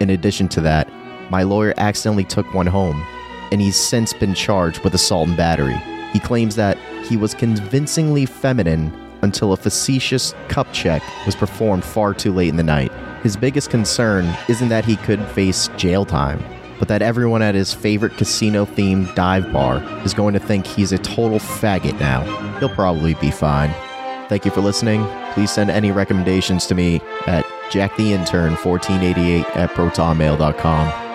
In addition to that, my lawyer accidentally took one home, and he's since been charged with assault and battery. He claims that he was convincingly feminine until a facetious cup check was performed far too late in the night. His biggest concern isn't that he could face jail time, but that everyone at his favorite casino themed dive bar is going to think he's a total faggot now. He'll probably be fine. Thank you for listening. Please send any recommendations to me at jacktheintern1488 at protonmail.com.